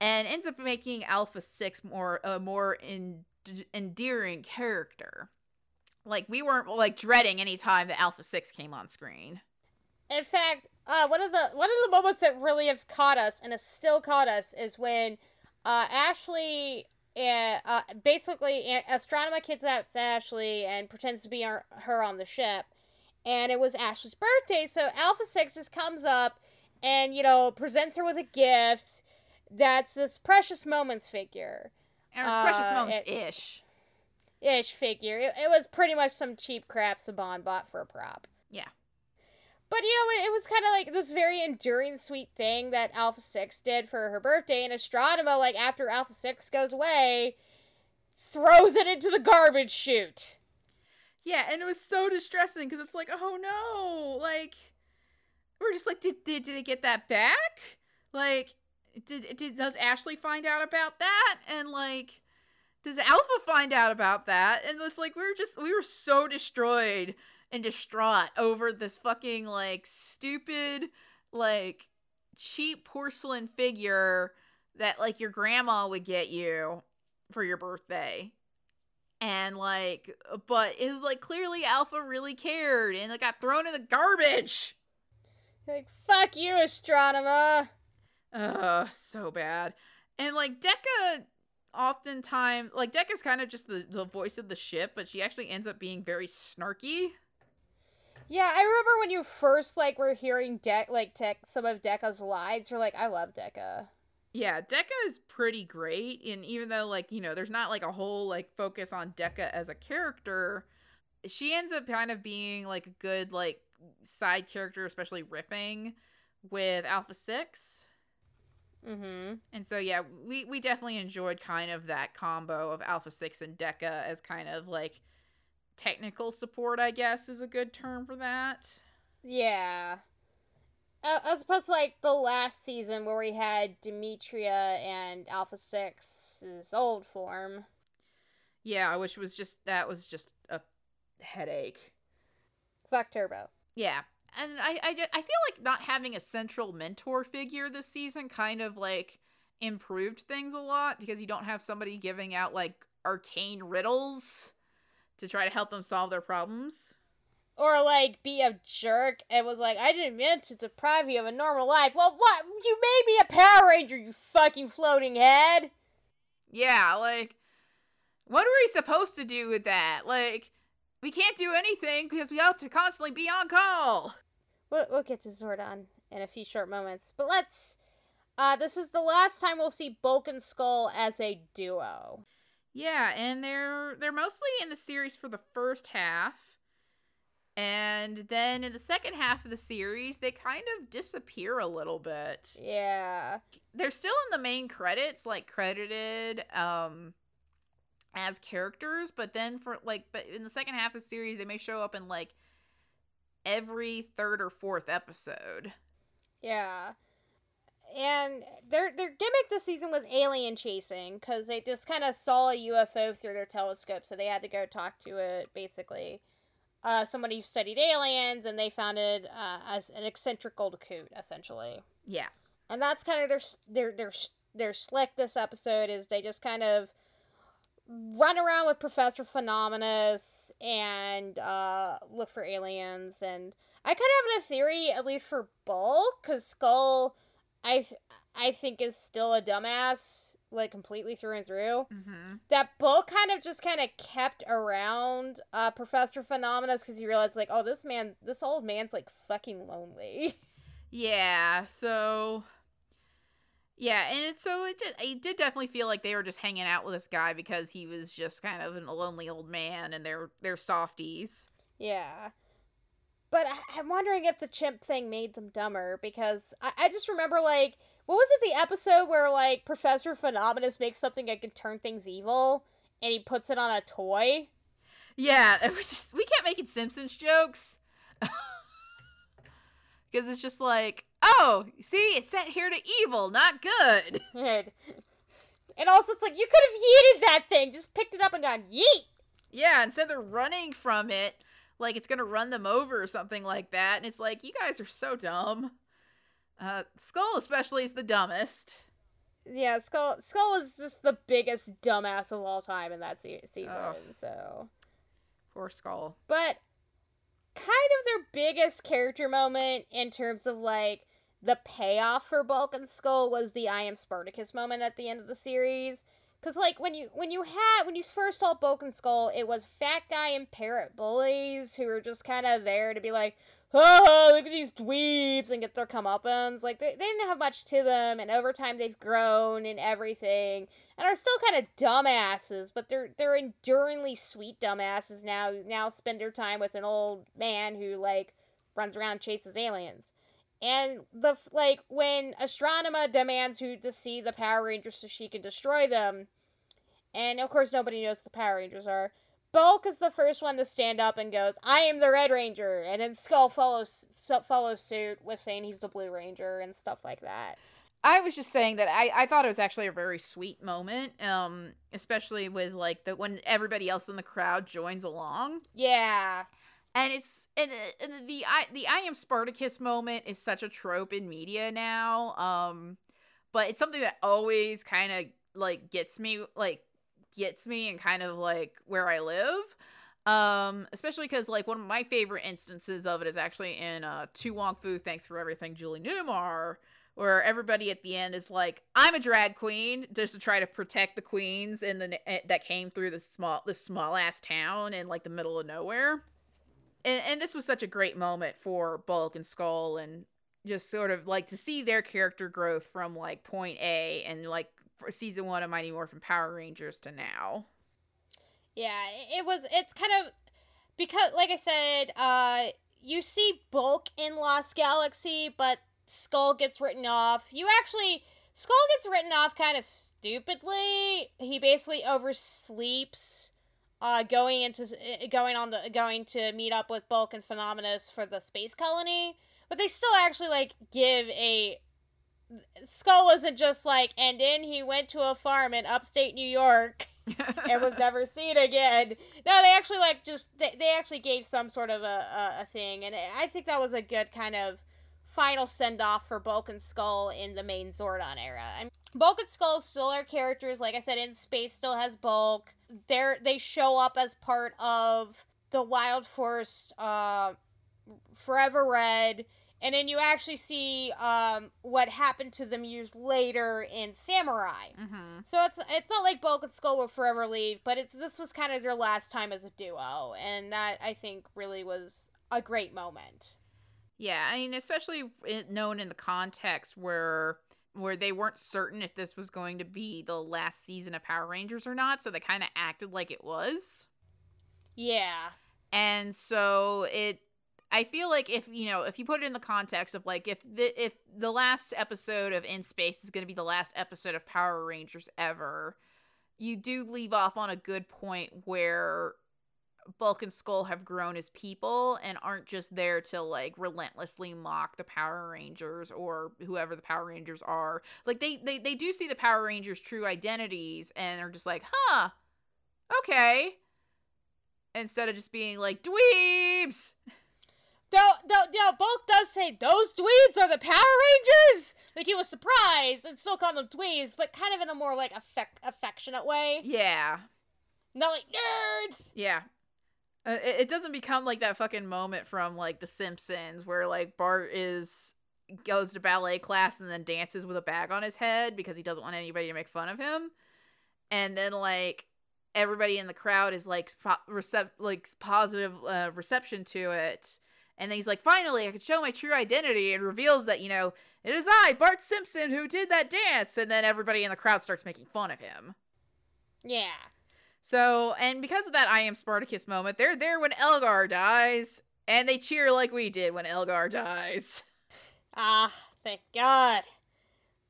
And ends up making Alpha 6 more a more en- endearing character. Like we weren't like dreading any time that Alpha 6 came on screen. In fact, uh, one of the one of the moments that really has caught us and has still caught us is when uh, Ashley uh, uh, basically A- Astronema kidnaps Ashley and pretends to be her on the ship, and it was Ashley's birthday. So Alpha Six just comes up and you know presents her with a gift that's this Precious Moments figure. And Uh, precious moments ish. ish figure. It, it was pretty much some cheap crap Saban bought for a prop. Yeah. But you know, it, it was kind of like this very enduring, sweet thing that Alpha Six did for her birthday, and Astronema, like after Alpha Six goes away, throws it into the garbage chute. Yeah, and it was so distressing because it's like, oh no, like we're just like, did did, did they get that back? Like, did did does Ashley find out about that? And like, does Alpha find out about that? And it's like we were just we were so destroyed and distraught over this fucking like stupid like cheap porcelain figure that like your grandma would get you for your birthday and like uh, but it was like clearly alpha really cared and it got thrown in the garbage Like, fuck you, Astronema. Ugh, so bad and like deca oftentimes like deca's kind of just the, the voice of the ship but she actually ends up being very snarky Yeah, I remember when you first like were hearing Dec like tech some of Deca's lines. You're like, I love Deca. Yeah deca is pretty great and even though like you know there's not like a whole like focus on deca as a character she ends up kind of being like a good like side character especially riffing with alpha 6 Mm-hmm. And so yeah, we we definitely enjoyed kind of that combo of Alpha 6 and Deca as kind of like technical support, I guess is a good term for that. Yeah. Uh, as opposed to like the last season where we had Dimitria and Alpha Six's old form. Yeah, which was just that was just a headache. Fuck Turbo. Yeah. And I, I, I feel like not having a central mentor figure this season kind of like improved things a lot because you don't have somebody giving out like arcane riddles to try to help them solve their problems. Or like be a jerk and was like, I didn't mean to deprive you of a normal life. Well, what? You made me a Power Ranger, you fucking floating head. Yeah, like, what are we supposed to do with that? Like, we can't do anything because we have to constantly be on call. We'll, we'll get to Zordon in a few short moments. But let's. Uh, this is the last time we'll see Bulk and Skull as a duo. Yeah, and they're they're mostly in the series for the first half. And then in the second half of the series, they kind of disappear a little bit. Yeah. They're still in the main credits, like credited um as characters, but then for like but in the second half of the series, they may show up in like every third or fourth episode. Yeah. And their their gimmick this season was alien chasing because they just kind of saw a UFO through their telescope, so they had to go talk to it. Basically, uh, somebody who studied aliens, and they founded uh, as an eccentric old coot, essentially. Yeah. And that's kind of their their their their slick this episode is they just kind of run around with Professor Phenomenus and uh, look for aliens. And I kind of have a theory, at least for Bulk, because Skull, I th- I think is still a dumbass, like completely through and through. Mm-hmm. That Bulk kind of just kind of kept around uh, Professor Phenomenus because he realized like, oh, this man, this old man's like fucking lonely. Yeah, so yeah, and it's so it did it did definitely feel like they were just hanging out with this guy because he was just kind of a lonely old man and they're they're softies. Yeah. But I- I'm wondering if the chimp thing made them dumber because I, I just remember, like, what was it the episode where, like, Professor Phenomenus makes something that can turn things evil and he puts it on a toy? Yeah, it just we kept making Simpsons jokes. Because it's just like, oh, see, it's set here to evil, not good. and and also, it's like, you could have yeeted that thing, just picked it up and gone, yeet! Yeah, instead they're running from it, like it's gonna run them over or something like that, and it's like, you guys are so dumb. Uh, Skull especially is the dumbest. Yeah, Skull Skull is just the biggest dumbass of all time in that se- season, Ugh. so. Poor Skull. but kind of their biggest character moment in terms of like the payoff for Bulk and Skull was the I am Spartacus moment at the end of the series. Cause like when you when you had when you first saw Bulk and Skull, it was fat guy and parrot bullies who were just kind of there to be like, oh, look at these dweebs and get their comeuppance. Like they, they didn't have much to them, and over time they've grown and everything, and are still kind of dumbasses, but they're they're enduringly sweet dumbasses now. Now spend their time with an old man who like runs around chases aliens. And the like when Astronema demands who to see the Power Rangers so she can destroy them, and of course nobody knows the Power Rangers are. Bulk is the first one to stand up and goes, "I am the Red Ranger," and then Skull follows follows suit with saying he's the Blue Ranger and stuff like that. I was just saying that I, I thought it was actually a very sweet moment, um, especially with like the when everybody else in the crowd joins along, Yeah, and it's and, uh, and the I the I am Spartacus moment is such a trope in media now, um, but it's something that always kind of like gets me like gets me and kind of like where I live. Um, especially because like one of my favorite instances of it is actually in uh To Wong Foo, Thanks for Everything, Julie Newmar, where everybody at the end is like, "I'm a drag queen," just to try to protect the queens in the eh, that came through the small this small ass town in like the middle of nowhere. And and this was such a great moment for Bulk and Skull and just sort of like to see their character growth from like point A and like season one of Mighty Morphin Power Rangers to now. yeah. It, was. It's kind of because, like I said, uh, you see Bulk in Lost Galaxy, but Skull gets written off. You actually. Skull gets written off kind of stupidly. He basically oversleeps uh, going into uh, going on the going to meet up with Bulk and Phenomenus for the space colony, but they still actually like give a Skull isn't just like and then he went to a farm in upstate New York and was never seen again. No, they actually like just they, they actually gave some sort of a, a, a thing, and I think that was a good kind of final send off for Bulk and Skull in the main Zordon era. I mean, Bulk and Skull still are characters. Like I said, in space still has Bulk. They're they show up as part of the Wild Force, uh, Forever Red. And then you actually see um, what happened to them years later in Samurai. hmm So it's it's not like Bulk and Skull will forever leave, but it's this was kind of their last time as a duo, and that I think really was a great moment. Yeah, I mean, especially known in the context where where they weren't certain if this was going to be the last season of Power Rangers or not, so they kind of acted like it was. Yeah, And so it I feel like if, you know, if you put it in the context of like if the if the last episode of In Space is going to be the last episode of Power Rangers ever, you do leave off on a good point where Bulk and Skull have grown as people and aren't just there to like relentlessly mock the Power Rangers or whoever the Power Rangers are. Like they they they do see the Power Rangers' true identities and are just like, "Huh. Okay." Instead of just being like, "Dweebs." though though though Bulk does say those dweebs are the Power Rangers. Like he was surprised and still called them dweebs, but kind of in a more like affect affectionate way, Yeah. not like nerds. Yeah. Uh, it, it doesn't become like that fucking moment from like The Simpsons where like Bart is goes to ballet class and then dances with a bag on his head because he doesn't want anybody to make fun of him, and then like everybody in the crowd is like po- recep- like positive uh, reception to it. And then he's like, finally, I can show my true identity, and reveals that, you know, it is I, Bart Simpson, who did that dance. And then everybody in the crowd starts making fun of him. Yeah. So, and because of that I am Spartacus moment, they're there when Elgar dies, and they cheer like we did when Elgar dies. Ah, thank God.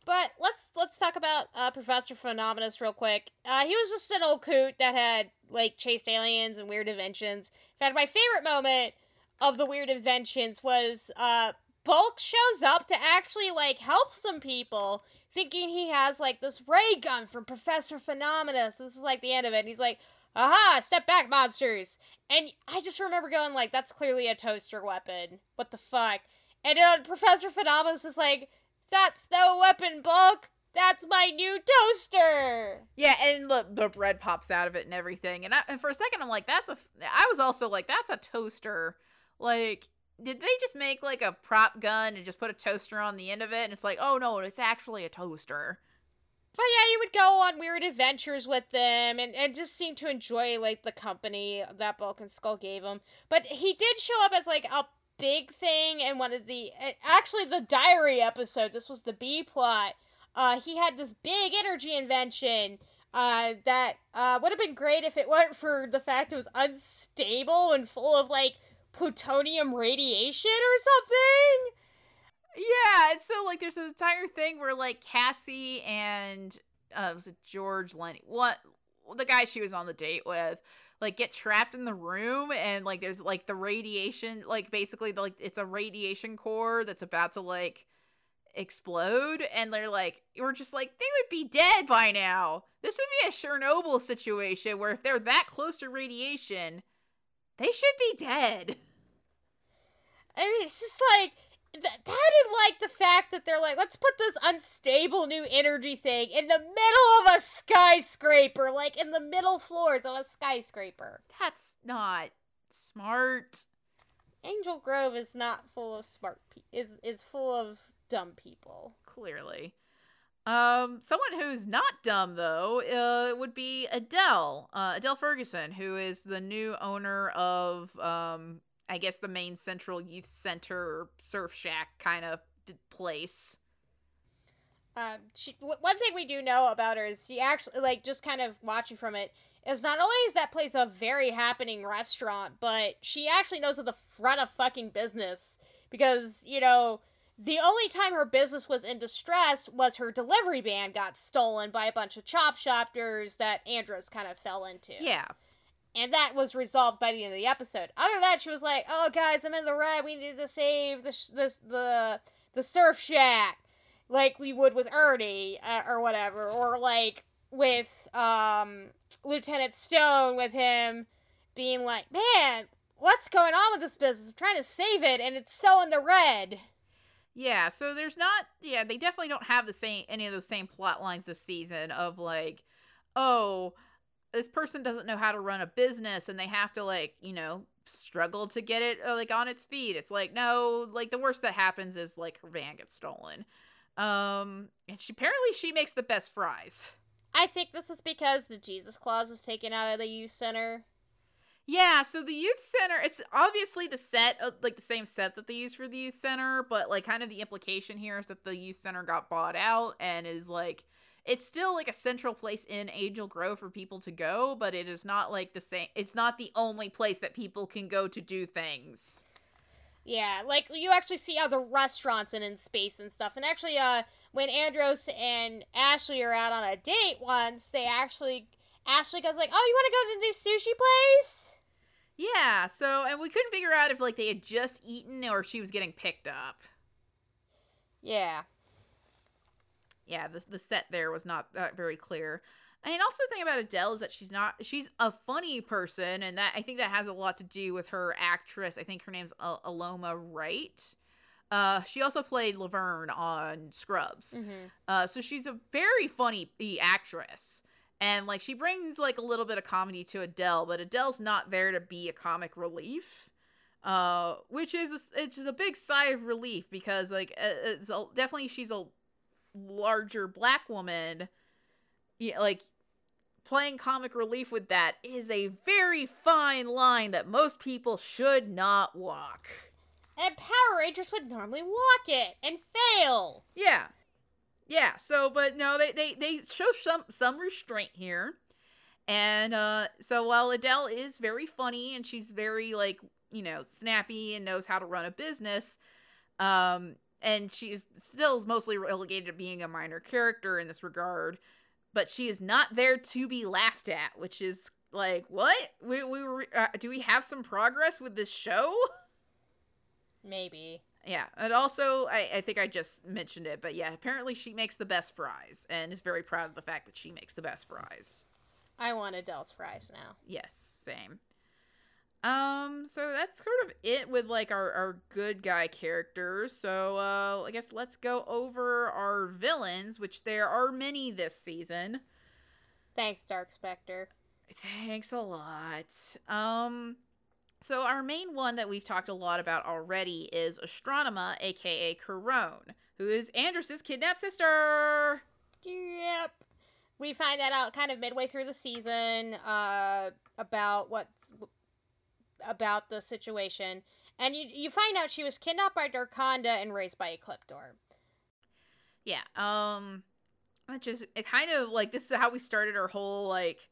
But let's let's talk about uh, Professor Phenomenus real quick. Uh, he was just an old coot that had like chased aliens and weird inventions. In fact, my favorite moment of the weird inventions was uh, Bulk shows up to actually like help some people, thinking he has like this ray gun from Professor Phenomenus. This is like the end of it. And he's like, "Aha! Step back, monsters!" And I just remember going like, "That's clearly a toaster weapon. What the fuck?" And uh, Professor Phenomenus is like, "That's no weapon, Bulk. That's my new toaster." Yeah, and the, the bread pops out of it and everything. And, I, and for a second, I'm like, that's a. I was also like, that's a toaster. Like, did they just make like a prop gun and just put a toaster on the end of it? And it's like, oh no, it's actually a toaster. But yeah, you would go on weird adventures with them and, and just seem to enjoy like the company that Bulk and Skull gave him. But he did show up as like a big thing in one of the uh, actually the diary episode. This was the B plot. Uh, he had this big energy invention uh, that uh, would have been great if it weren't for the fact it was unstable and full of like plutonium radiation or something. Yeah, and so like there's an entire thing where like Cassie and uh was it George Lenny what the guy she was on the date with like get trapped in the room and like there's like the radiation like basically like it's a radiation core that's about to like explode and they're like we're just like they would be dead by now. This would be a Chernobyl situation where if they're that close to radiation, they should be dead. I mean, it's just like th- that and like the fact that they're like, let's put this unstable new energy thing in the middle of a skyscraper, like in the middle floors of a skyscraper. That's not smart. Angel Grove is not full of smart pe- is is full of dumb people. clearly. Um, someone who's not dumb though, uh, would be Adele, uh, Adele Ferguson, who is the new owner of, um, I guess the main Central Youth Center Surf Shack kind of place. Um, she w- one thing we do know about her is she actually like just kind of watching from it is not only is that place a very happening restaurant, but she actually knows how to run a fucking business because you know the only time her business was in distress was her delivery van got stolen by a bunch of chop shoppers that Andros kind of fell into. Yeah, And that was resolved by the end of the episode. Other than that, she was like, "Oh, guys, I'm in the red. We need to save the sh- this the the surf shack, like we would with Ernie uh, or whatever, or like with um Lieutenant Stone with him being like, "Man, what's going on with this business? I'm trying to save it, and it's so in the red." Yeah, so there's not yeah, they definitely don't have the same any of those same plot lines this season of like, oh, this person doesn't know how to run a business and they have to like, you know, struggle to get it uh, like on its feet. It's like, no, like the worst that happens is like her van gets stolen. Um and she apparently she makes the best fries. I think this is because the Jesus clause was taken out of the youth center. Yeah, so the youth center, it's obviously the set, like the same set that they use for the youth center, but like kind of the implication here is that the youth center got bought out and is like, it's still like a central place in Angel Grove for people to go, but it is not like the same, it's not the only place that people can go to do things. Yeah, like you actually see other restaurants and in space and stuff. And actually, uh, when Andros and Ashley are out on a date once, they actually Ashley goes like, "Oh, you want to go to the new sushi place?" Yeah, so, and we couldn't figure out if like they had just eaten or she was getting picked up. Yeah. yeah, the the set there was not uh, very clear. And also the thing about Adele is that she's not she's a funny person and that I think that has a lot to do with her actress. I think her name's Al- Aloma Wright. Uh, she also played Laverne on Scrubs. Mm-hmm. Uh, so she's a very funny actress. And like she brings like a little bit of comedy to Adele, but Adele's not there to be a comic relief. Uh, which is a, it's just a big sigh of relief because like it's a, definitely she's a larger black woman. Yeah, like playing comic relief with that is a very fine line that most people should not walk. And Power Rangers would normally walk it and fail. Yeah. Yeah, so but no, they they they show some some restraint here. And uh so while Adele is very funny and she's very like, you know, snappy and knows how to run a business, um and she's still mostly relegated to being a minor character in this regard, but she is not there to be laughed at, which is like, what? We we uh, do we have some progress with this show? Maybe. Yeah, and also I, I think I just mentioned it, but yeah, apparently she makes the best fries and is very proud of the fact that she makes the best fries. I want Adele's fries now. Yes, same. Um, so that's sort of it with like our, our good guy characters. So uh I guess let's go over our villains, which there are many this season. Thanks, Dark Spectre. Thanks a lot. Um so our main one that we've talked a lot about already is Astronema, aka Karone, who is Andros's kidnapped sister. Yep. We find that out kind of midway through the season uh, about what about the situation, and you you find out she was kidnapped by Darkonda and raised by Ecliptor. Yeah. Um which is it kind of like this is how we started our whole like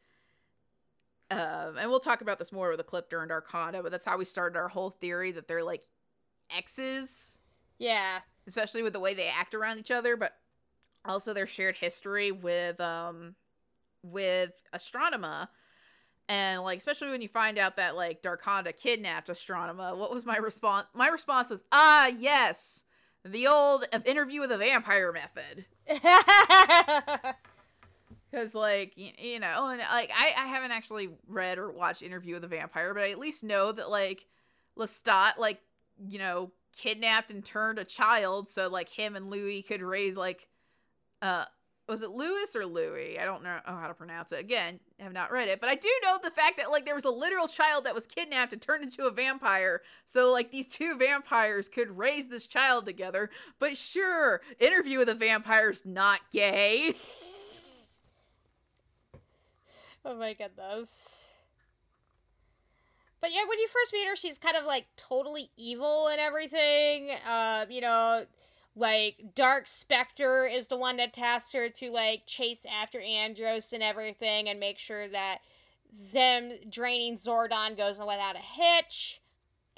um and we'll talk about this more with a clip during Darkonda, but that's how we started our whole theory that they're like exes, Yeah. especially with the way they act around each other, but also their shared history with um with Astronema. And like especially when you find out that like Darkonda kidnapped Astronema, what was my response? My response was, "Ah, yes. The old uh, interview with a vampire method." Because, like, you, know, and like I, I haven't actually read or watched Interview with a Vampire, but I at least know that like Lestat, like, you know, kidnapped and turned a child, so like him and Louis could raise like, uh, was it Louis or Louis? I don't know how to pronounce it. Again, have not read it, but I do know the fact that like there was a literal child that was kidnapped and turned into a vampire, so like these two vampires could raise this child together. But sure, Interview with a Vampire's not gay. oh my goodness. But yeah, when you first meet her, she's kind of like totally evil and everything. Uh, you know, like Dark Spectre is the one that tasks her to like chase after Andros and everything and make sure that them draining Zordon goes without a hitch.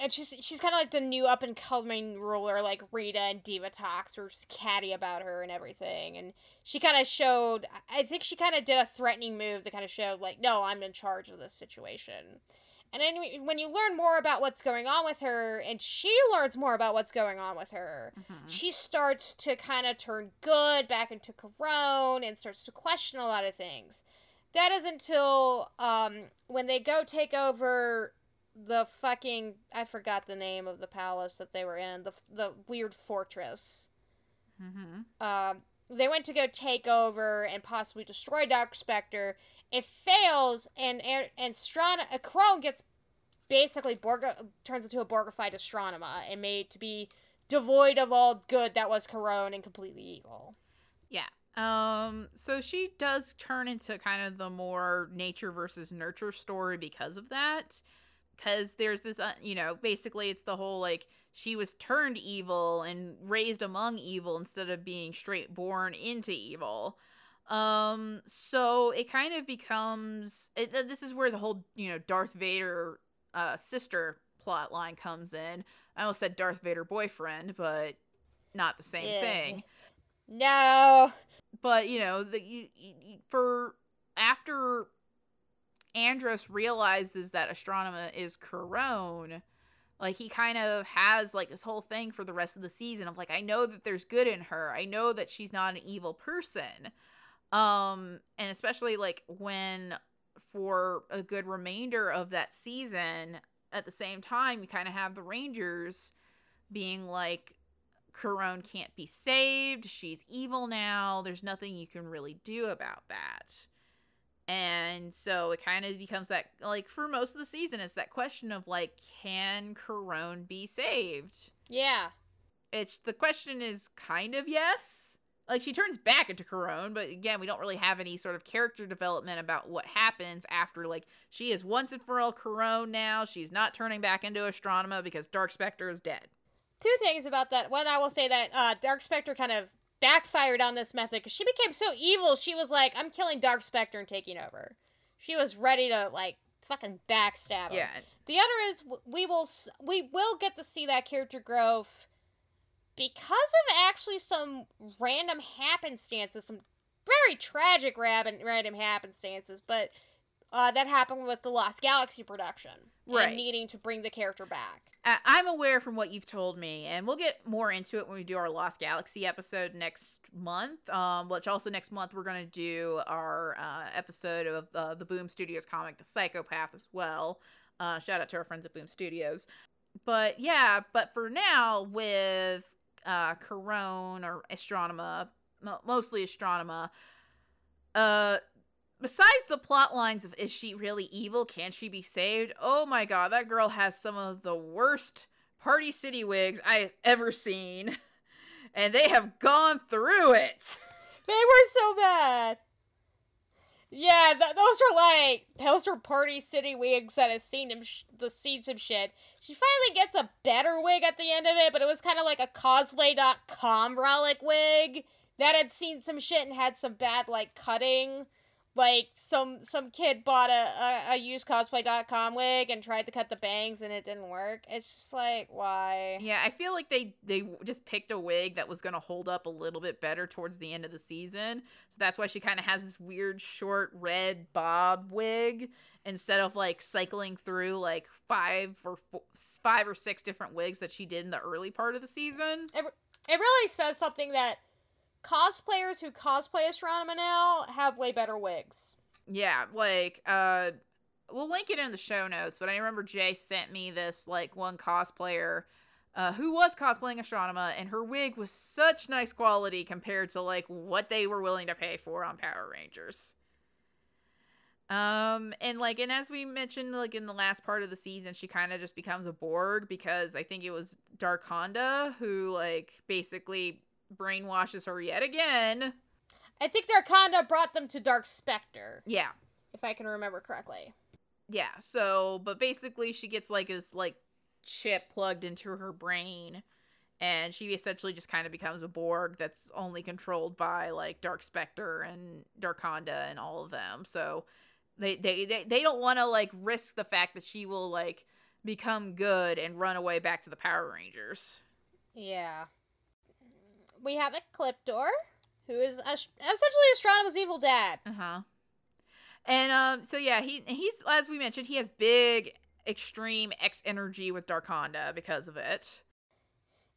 And she's she's kind of like the new up and coming ruler, like Rita and Divatox were just catty about her and everything. And she kind of showed, I think she kind of did a threatening move that kind of showed, like, no, I'm in charge of this situation. And then when you learn more about what's going on with her, and she learns more about what's going on with her, she starts to kind of turn good back into Karone and starts to question a lot of things. that is until um when they go take over the fucking I forgot the name of the palace that they were in the the weird fortress. Mm-hmm. Um, they went to go take over and possibly destroy Dark Spectre. It fails, and and, and Strana, a crone gets basically Borga turns into a Borgified Astronema and made to be devoid of all good that was Karone and completely evil. Yeah. Um. So she does turn into kind of the more nature versus nurture story because of that. Because there's this, uh, you know, basically it's the whole like she was turned evil and raised among evil instead of being straight born into evil. Um. So it kind of becomes. It, uh, this is where the whole you know Darth Vader uh sister plot line comes in. I almost said Darth Vader boyfriend, but not the same Yeah. thing No. but you know the you, you, for after Andros realizes that Astronema is Karone, like he kind of has like this whole thing for the rest of the season of like I know that there's good in her. I know that she's not an evil person. Um and especially like when for a good remainder of that season at the same time you kind of have the Rangers being like Karone can't be saved. She's evil now. There's nothing you can really do about that. And so it kind of becomes that, like, for most of the season, it's that question of, like, can Karone be saved? Yeah. It's the question is kind of yes. Like, she turns back into Karone, but again, we don't really have any sort of character development about what happens after, like, she is once and for all Karone now. She's not turning back into Astronema because Dark Spectre is dead. Two things about that. One, I will say that uh, Dark Spectre kind of backfired on this method because she became so evil. She was like, "I'm killing Dark Spectre and taking over." She was ready to like fucking backstab him. Yeah. The other is we will we will get to see that character growth because of actually some random happenstances, some very tragic random random happenstances, but uh, that happened with the Lost Galaxy production Right. and needing to bring the character back. I- I'm aware from what you've told me, and we'll get more into it when we do our Lost Galaxy episode next month. Um, which also next month we're gonna do our uh, episode of uh, the Boom Studios comic, The Psychopath, as well. Uh, shout out to our friends at Boom Studios. But yeah, but for now with uh, Karone or Astronema, mostly Astronema, uh, besides the plot lines of is she really evil can she be saved oh my god that girl has some of the worst party city wigs i've ever seen and they have gone through it They were so bad. Yeah, th- those are like those are party city wigs that have seen him sh- the seen some shit. She finally gets a better wig at the end of it, but it was kind of like a cosplay.com relic wig that had seen some shit and had some bad like cutting. Like some some kid bought a, a, a used cosplay.com wig and tried to cut the bangs and it didn't work. It's just like why? yeah i feel like they they just picked a wig that was going to hold up a little bit better towards the end of the season so that's why she kind of has this weird short red bob wig instead of like cycling through like five or four, five or six different wigs that she did in the early part of the season it really says something that cosplayers who cosplay Astronema now have way better wigs. Yeah, like uh we'll link it in the show notes, but I remember Jay sent me this like one cosplayer uh who was cosplaying Astronema and her wig was such nice quality compared to like what they were willing to pay for on Power Rangers. Um and like and as we mentioned like in the last part of the season she kind of just becomes a Borg because I think it was Darkonda who like basically brainwashes her yet again. I think Darkonda brought them to Dark Spectre, Yeah. if I can remember correctly. Yeah, so but basically she gets like this like chip plugged into her brain and she essentially just kind of becomes a Borg that's only controlled by like Dark Spectre and Darkonda and all of them. So they they they, they don't want to like risk the fact that she will like become good and run away back to the Power Rangers. Yeah. We have a Cliptor, who is Ast- essentially Astronema's evil dad. Uh-huh. And um so yeah, he he's as we mentioned, he has big extreme X energy with Darkonda because of it.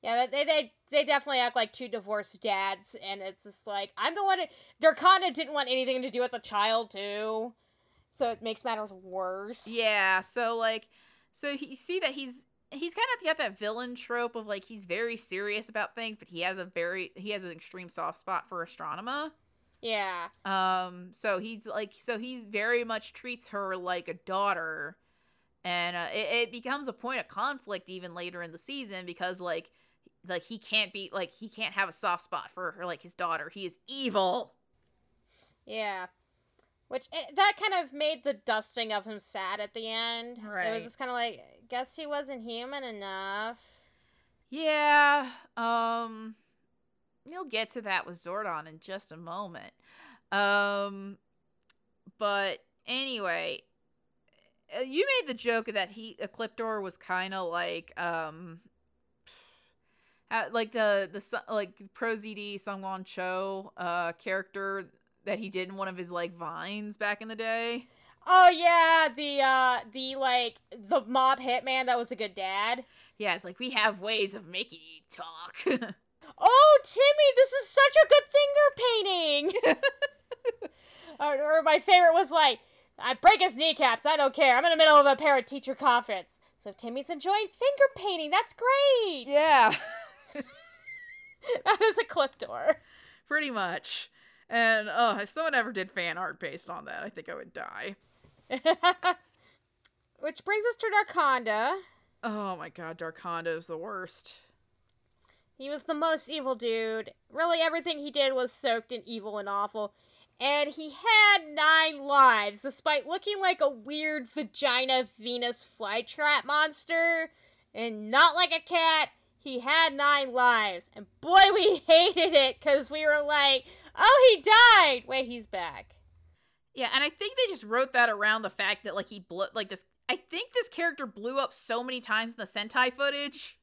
Yeah, they they they definitely act like two divorced dads, and it's just like I'm the one. Darkonda didn't want anything to do with the child too, so it makes matters worse. Yeah, so like, so he, you see that he's he's kind of got that villain trope of like he's very serious about things, but he has a very he has an extreme soft spot for Astronema. yeah, Um, so he's like, so he very much treats her like a daughter, and uh, it, it becomes a point of conflict even later in the season because like, like he can't be like he can't have a soft spot for her like his daughter. He is evil. yeah. Which eh, that kind of made the dusting of him sad at the end. Right. It was just kind of like, guess he wasn't human enough. Yeah. Um you'll get to that with Zordon in just a moment. Um but anyway, uh, you made the joke that he Ecliptor was kind of like um like the the like ProZD Sungwon Cho uh character that he did in one of his like vines back in the day. Oh yeah, the uh the like the mob hitman that was a good dad. Yeah, it's like we have ways of making you talk. Oh, Timmy, this is such a good finger painting. or, or my favorite was like, I break his kneecaps. I don't care. I'm in the middle of a parent teacher conference. So Timmy's enjoying finger painting. That's great. yeah. That is Ecliptor. pretty much. And oh, if someone ever did fan art based on that, I think I would die. Which brings us to Darkonda. Oh my god, Darkonda is the worst. He was the most evil dude. Really, everything he did was soaked in evil and awful. And he had nine lives, despite looking like a weird vagina Venus flytrap monster. And not like a cat, he had nine lives. And boy, we hated it, because we were like, oh, he died! Wait, he's back. Yeah, and I think they just wrote that around the fact that like he blew like this. I think this character blew up so many times in the Sentai footage.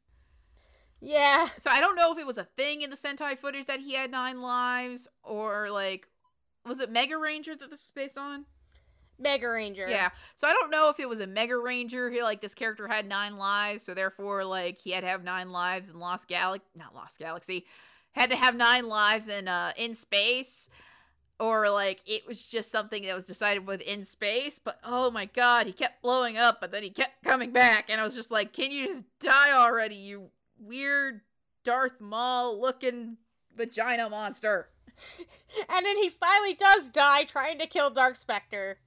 Yeah. So I don't know if it was a thing in the Sentai footage that he had nine lives or like was it Mega Ranger that this was based on? Mega Ranger. Yeah. So I don't know if it was a Mega Ranger. He like this character had nine lives, so therefore like he had to have nine lives in Lost Galaxy, not Lost Galaxy, had to have nine lives in uh in space, or like it was just something that was decided within space. But oh my god, he kept blowing up, but then he kept coming back, and I was just like, can you just die already, you weird Darth Maul looking vagina monster? And then he finally does die trying to kill Dark Spectre.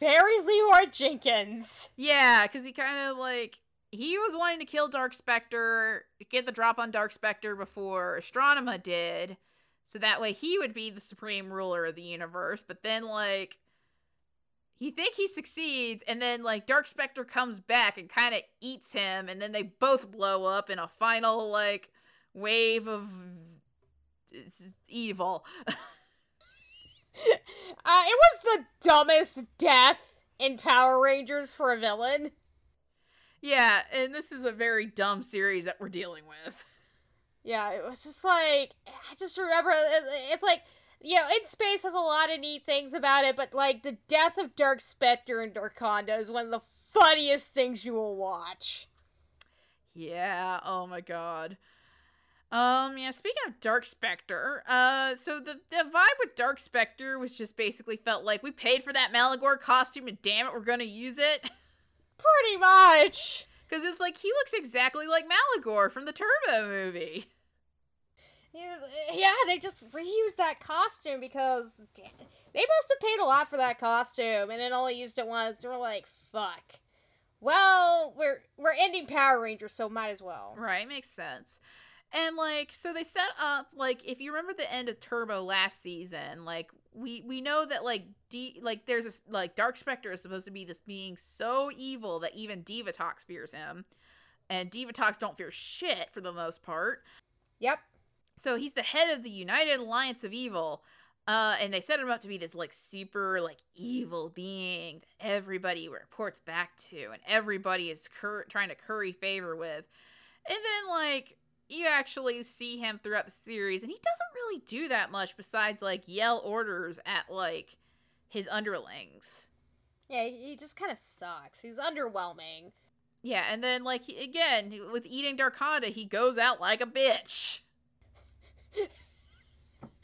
Very Leroy Jenkins. Yeah, because he kind of like he was wanting to kill Dark Spectre, get the drop on Dark Spectre before Astronema did, so that way he would be the supreme ruler of the universe. But then like he think he succeeds, and then like Dark Spectre comes back and kind of eats him, and then they both blow up in a final like wave of evil. Uh, it was the dumbest death in Power Rangers for a villain. yeah, and this is a very dumb series that we're dealing with. Yeah, it was just like I just remember it- it's like you know, in space has a lot of neat things about it, but like the death of Dark Spectre and Darkonda is one of the funniest things you will watch. Yeah, oh my god. Um, yeah, speaking of Dark Spectre, uh, so the, the vibe with Dark Spectre was just basically felt like we paid for that Maligore costume and damn it, we're gonna use it. Pretty much. Because it's like he looks exactly like Maligore from the Turbo movie. Yeah, they just reused that costume because they must have paid a lot for that costume and then only used it once. They were like, "Fuck." Well, we're we're ending Power Rangers, so might as well. Right, makes sense. And like, so they set up like if you remember the end of Turbo last season, like we we know that like D like there's a like Dark Spectre is supposed to be this being so evil that even Divatox fears him, and Divatox don't fear shit for the most part. Yep. So he's the head of the United Alliance of Evil. Uh, and they set him up to be this like super like evil being that everybody reports back to, and everybody is cur- trying to curry favor with. And then like you actually see him throughout the series, and he doesn't really do that much besides like yell orders at like his underlings. Yeah, he just kind of sucks. He's underwhelming. Yeah, and then like he- again with eating Darkonda, he goes out like a bitch. I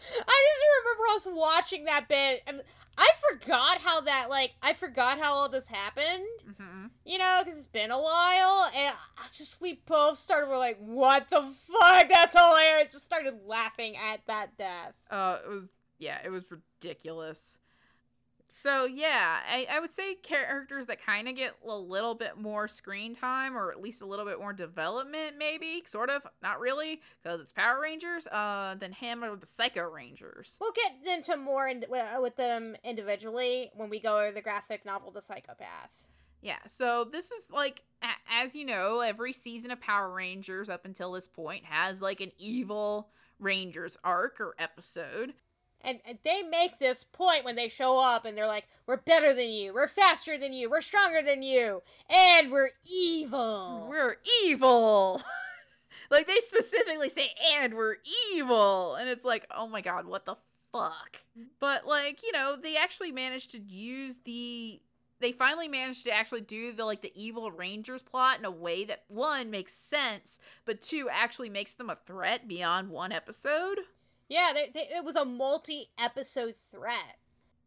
just remember us watching that bit, and I forgot how that like I forgot how all this happened. hmm You know, because it's been a while, and I just we both started. We're like, "What the fuck? That's hilarious!" Just started laughing at that death. Uh, it was yeah, it was ridiculous. So yeah, I, I would say characters that kind of get a little bit more screen time, or at least a little bit more development, maybe sort of, not really, because it's Power Rangers. Uh, than him or the Psycho Rangers. We'll get into more in, with, with them individually when we go over the graphic novel, The Psychopath. Yeah, so this is like, a- as you know, every season of Power Rangers up until this point has like an evil Rangers arc or episode. And, and they make this point when they show up and they're like, we're better than you, we're faster than you, we're stronger than you, and we're evil. We're evil. like they specifically say, and we're evil. And it's like, oh my god, what the fuck? But like, you know, they actually managed to use the they finally managed to actually do the like the evil rangers plot in a way that one makes sense, but two actually makes them a threat beyond one episode. Yeah, they, they, it was a multi episode threat.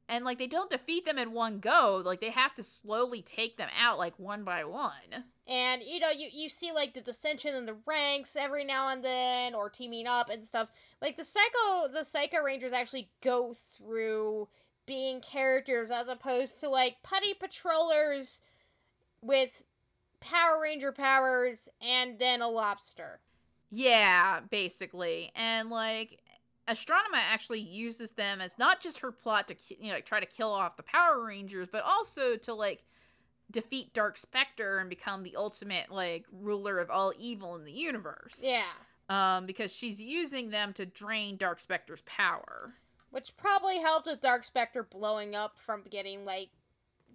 And like they don't defeat them in one go, like they have to slowly take them out like one by one. And you know, you, you see like the dissension in the ranks every now and then, or teaming up and stuff. Like the psycho, the psycho rangers actually go through being characters as opposed to like putty patrollers with Power Ranger powers and then a lobster. Yeah, basically. And like Astronema actually uses them as not just her plot to you know like, try to kill off the Power Rangers, but also to like defeat Dark Spectre and become the ultimate like ruler of all evil in the universe. Yeah, Um because she's using them to drain Dark Spectre's power. which probably helped with Dark Spectre blowing up from getting like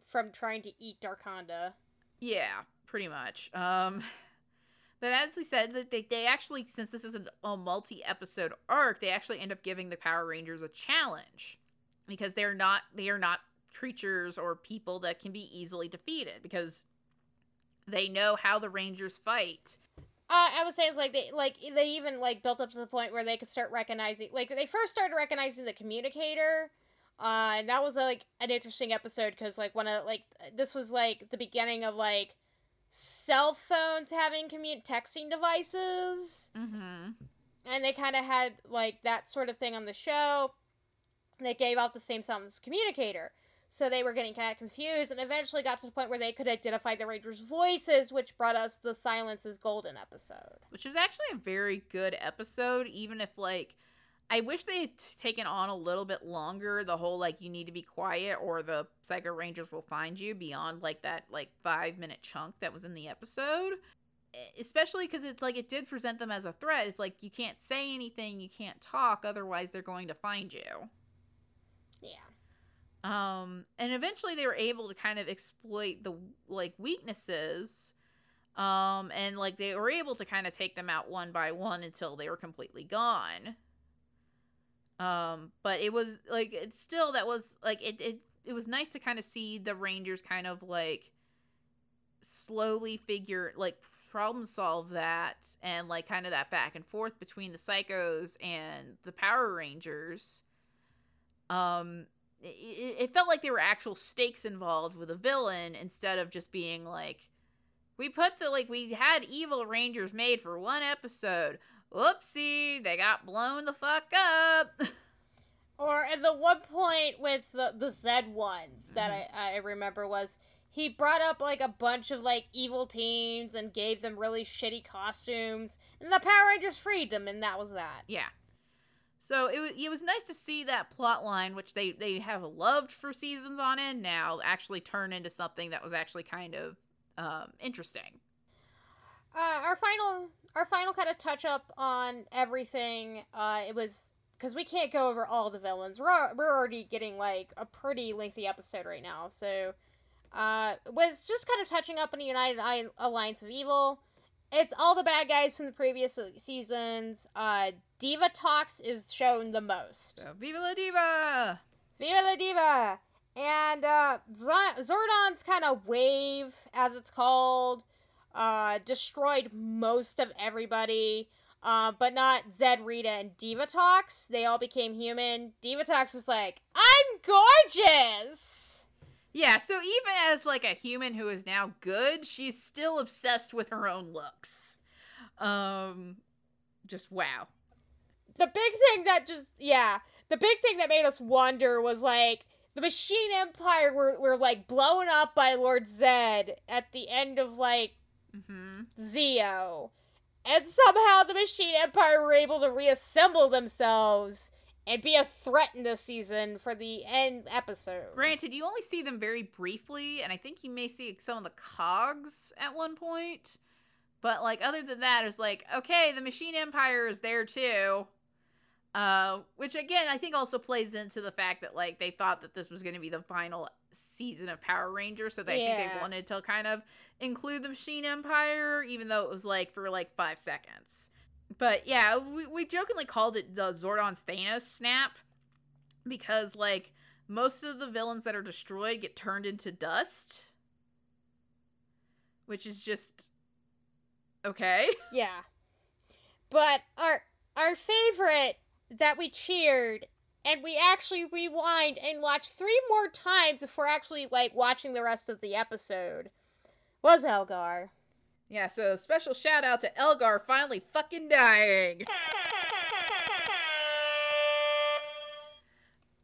from trying to eat Darkonda. Yeah, pretty much. Um but as we said, that they, they actually, since this is a, a multi-episode arc, they actually end up giving the Power Rangers a challenge because they're not they are not creatures or people that can be easily defeated because they know how the Rangers fight. Uh, I would say it's like they like they even like built up to the point where they could start recognizing like they first started recognizing the communicator, uh, and that was like an interesting episode because like one of like this was like the beginning of like cell phones having commute texting devices, Mm-hmm. and they kind of had like that sort of thing on the show. They gave out the same sound as communicator. So they were getting kind of confused and eventually got to the point where they could identify the Rangers' voices, which brought us the Silence is Golden episode. Which is actually a very good episode, even if like I wish they had taken on a little bit longer the whole like you need to be quiet or the Psycho Rangers will find you beyond like that like five minute chunk that was in the episode. Especially because it's like it did present them as a threat. It's like you can't say anything, you can't talk, otherwise they're going to find you. Yeah. Um, and eventually they were able to kind of exploit the like weaknesses. Um, and like they were able to kind of take them out one by one until they were completely gone. Um, but it was like it's still that was like it it it was nice to kind of see the Rangers kind of like slowly figure like problem solve that and like kind of that back and forth between the psychos and the Power Rangers. Um it, it felt like there were actual stakes involved with a villain instead of just being like we put the like we had evil rangers made for one episode whoopsie they got blown the fuck up Or at the one point with the the Zed ones that Mm-hmm. I, I remember was he brought up like a bunch of like evil teens and gave them really shitty costumes, and the Power Rangers freed them, and that was that. yeah so it was it was nice to see that plot line which they they have loved for seasons on end now actually turn into something that was actually kind of um interesting Uh, our final our final kind of touch up on everything. Uh, it was because we can't go over all the villains. We're we're already getting like a pretty lengthy episode right now, so uh, was just kind of touching up on the United I- Alliance of Evil. It's all the bad guys from the previous seasons. Uh, Divatox is shown the most. so viva la diva Viva la Diva! And uh, Z- Zordon's kind of wave, as it's called, uh, destroyed most of everybody. Uh, but not Zed, Rita, and Divatox. They all became human. Divatox was like, I'm gorgeous! Yeah, so even as like a human who is now good, she's still obsessed with her own looks. Um just wow. The big thing that just, yeah, the big thing that made us wonder was like, the Machine Empire were, were like blown up by Lord Zed at the end of like Mhm. Zeo. And somehow the Machine Empire were able to reassemble themselves and be a threat in this season for the end episode. Granted, you only see them very briefly, and I think you may see some of the cogs at one point. But like other than that, it's like, okay, the Machine Empire is there too. Uh, which again I think also plays into the fact that like they thought that this was gonna be the final season of Power Rangers, so they think they wanted to kind of include the Machine Empire, even though it was like for like five seconds. But yeah, we, we jokingly called it the Zordon's Thanos snap because like most of the villains that are destroyed get turned into dust, which is just okay. Yeah. But our our favorite that we cheered and we actually rewind and watch three more times before actually like watching the rest of the episode was Elgar. Yeah, so special shout out to Elgar finally fucking dying.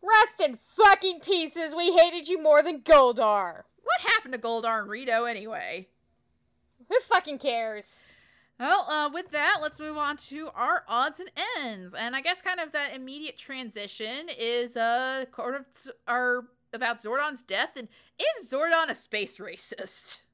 Rest in fucking pieces. We hated you more than Goldar. What happened to Goldar and Rito anyway? Who fucking cares? Well, uh, with that, let's move on to our odds and ends, and I guess kind of that immediate transition is uh, sort of our about Zordon's death, and is Zordon a space racist?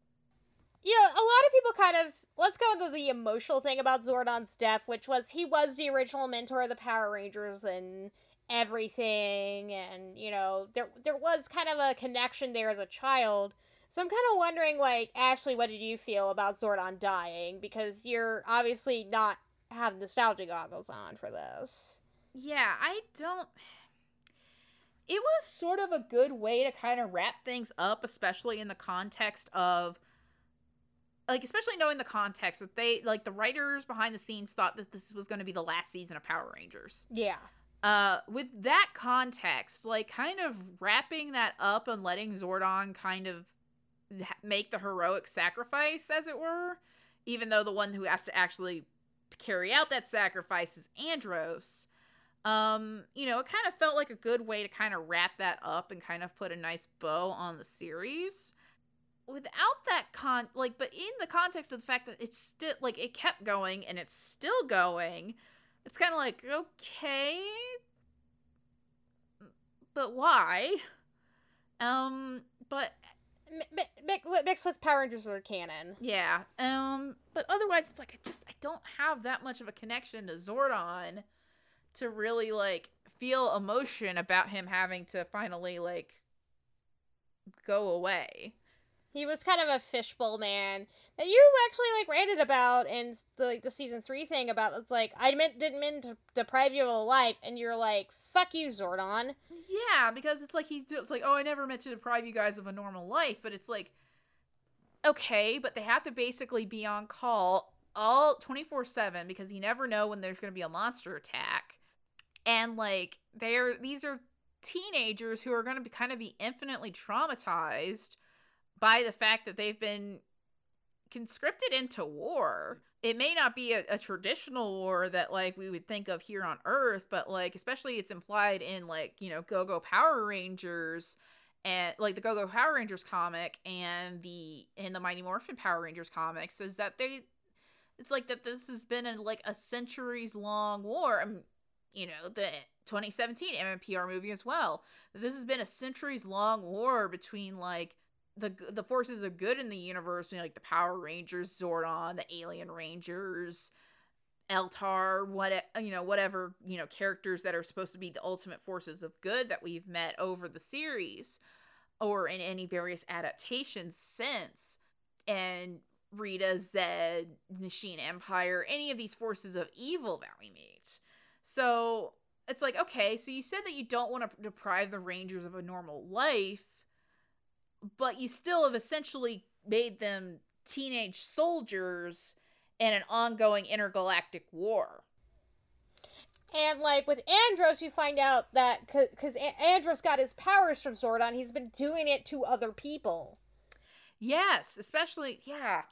Yeah, a lot of people kind of let's go into the emotional thing about Zordon's death, which was he was the original mentor of the Power Rangers and everything, and you know there there was kind of a connection there as a child. So I'm kind of wondering, like Ashley, what did you feel about Zordon dying? Because you're obviously not have nostalgia goggles on for this. Yeah, I don't. It was sort of a good way to kind of wrap things up, especially in the context of. Like, especially knowing the context that they, like, the writers behind the scenes thought that this was going to be the last season of Power Rangers. Yeah. Uh, with that context, like, kind of wrapping that up and letting Zordon kind of make the heroic sacrifice, as it were, even though the one who has to actually carry out that sacrifice is Andros um you know it kind of felt like a good way to kind of wrap that up and kind of put a nice bow on the series without that con like but in the context of the fact that it's still like it kept going and it's still going it's kind of like okay but why um but Mi- mi- mi- mixed with Power Rangers or canon. yeah. Um but otherwise it's like I just I don't have that much of a connection to Zordon to really like feel emotion about him having to finally like go away. He was kind of a fishbowl man that you actually like ranted about in the like the season three thing about it's like I meant didn't mean to deprive you of a life and you're like fuck you Zordon Yeah, because it's like he it's like, "Oh, I never meant to deprive you guys of a normal life," but it's like okay, but they have to basically be on call all 24/7 because you never know when there's going to be a monster attack. And like they're these are teenagers who are going to be kind of be infinitely traumatized by the fact that they've been conscripted into war. It may not be a, a traditional war that like we would think of here on Earth, but like especially it's implied in like, you know, Go-Go Power Rangers and like the Go-Go Power Rangers comic and the in the Mighty Morphin Power Rangers comics is that they it's like that this has been a, like a centuries long war. I mean, you know, the 2017 MMPR movie as well. This has been a centuries long war between like the the forces of good in the universe, like the Power Rangers, Zordon, the Alien Rangers, Eltar, what you know, whatever you know, characters that are supposed to be the ultimate forces of good that we've met over the series, or in any various adaptations since, and Rita, Zed, Machine Empire, any of these forces of evil that we meet. So it's like, okay, so you said that you don't want to deprive the Rangers of a normal life, but you still have essentially made them teenage soldiers in an ongoing intergalactic war. And like with Andros, you find out that because Andros got his powers from Zordon, he's been doing it to other people. Yes, especially yeah,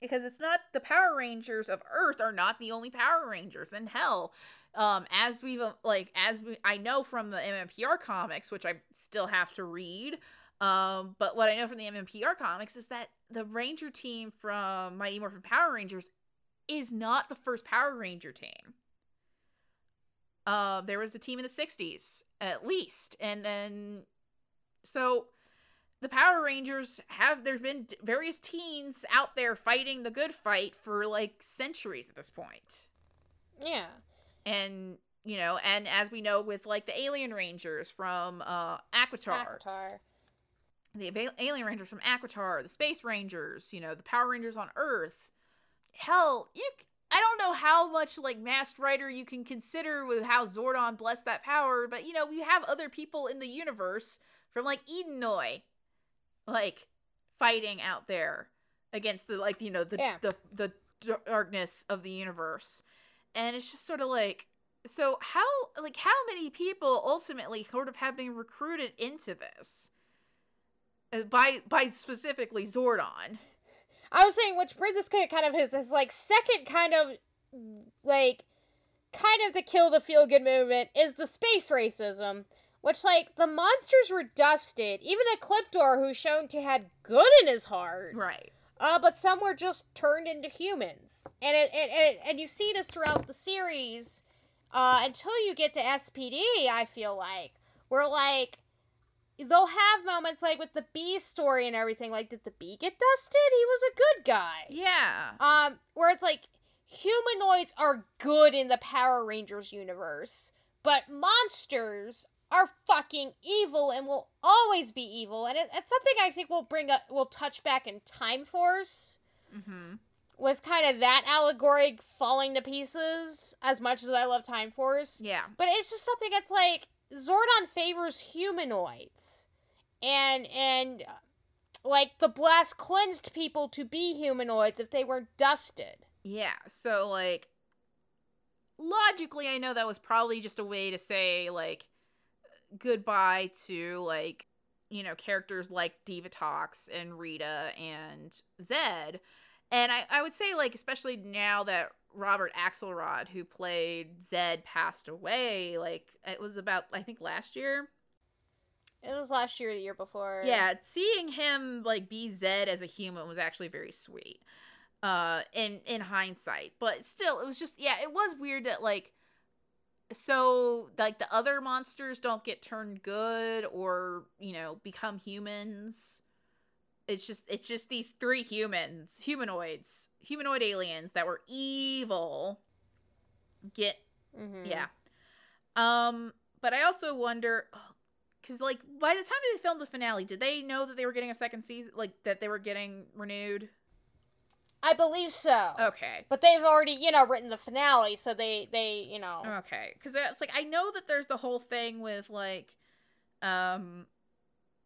because it's not the Power Rangers of Earth are not the only Power Rangers. in hell, um, as we've like as we I know from the MMPR comics, which I still have to read. Um, but what I know from the MMPR comics is that the Ranger team from Mighty Morphin Power Rangers is not the first Power Ranger team. Uh, there was a team in the 60s, at least. And then, so the Power Rangers have, there's been various teens out there fighting the good fight for like centuries at this point. Yeah. And, you know, and as we know with like the Alien Rangers from uh, Aquitar. Aquitar. The Alien Rangers from Aquitar, the Space Rangers, you know, the Power Rangers on Earth. Hell, you, I don't know how much like Masked Rider you can consider with how Zordon blessed that power, but you know, we have other people in the universe from like Edenoi like fighting out there against the like you know the Yeah. the the darkness of the universe. And it's just sort of like so how like how many people ultimately sort of have been recruited into this by by specifically Zordon. I was saying, which brings us kind of his, his like second kind of like kind of the kill the feel good movement is the space racism, which like the monsters were dusted. Even a Ecliptor, who's shown to had good in his heart, Right. uh, but some were just turned into humans, and it, it, it and you see this throughout the series, uh, until you get to SPD. I feel like we're like they'll have moments like with the bee story and everything. Like, did the bee get dusted? He was a good guy. Yeah. Um, where it's like humanoids are good in the Power Rangers universe, but monsters are fucking evil and will always be evil. And it, it's something I think we'll bring up, we'll touch back in Time Force Mm-hmm. with kind of that allegory falling to pieces. As much as I love Time Force, Yeah. but it's just something that's like Zordon favors humanoids, and and uh, like the blast cleansed people to be humanoids if they were dusted. Yeah. So like logically I know that was probably just a way to say like goodbye to like you know characters like Divatox and Rita and Zed. And I, I would say like especially now that Robert Axelrod who played Zed passed away, like it was about I think last year. It was last year, the year before. Yeah, seeing him like be Zed as a human was actually very sweet. Uh in in hindsight. But still it was just yeah, it was weird that like so like the other monsters don't get turned good or, you know, become humans. It's just it's just these three humans, humanoids, humanoid aliens that were evil get Mhm. yeah. Um, but I also wonder because like by the time they filmed the finale, did they know that they were getting a second season? Like that they were getting renewed? I believe so. Okay. But they've already, you know, written the finale, so they, they, you know. Okay. Because it's like I know that there's the whole thing with like, um,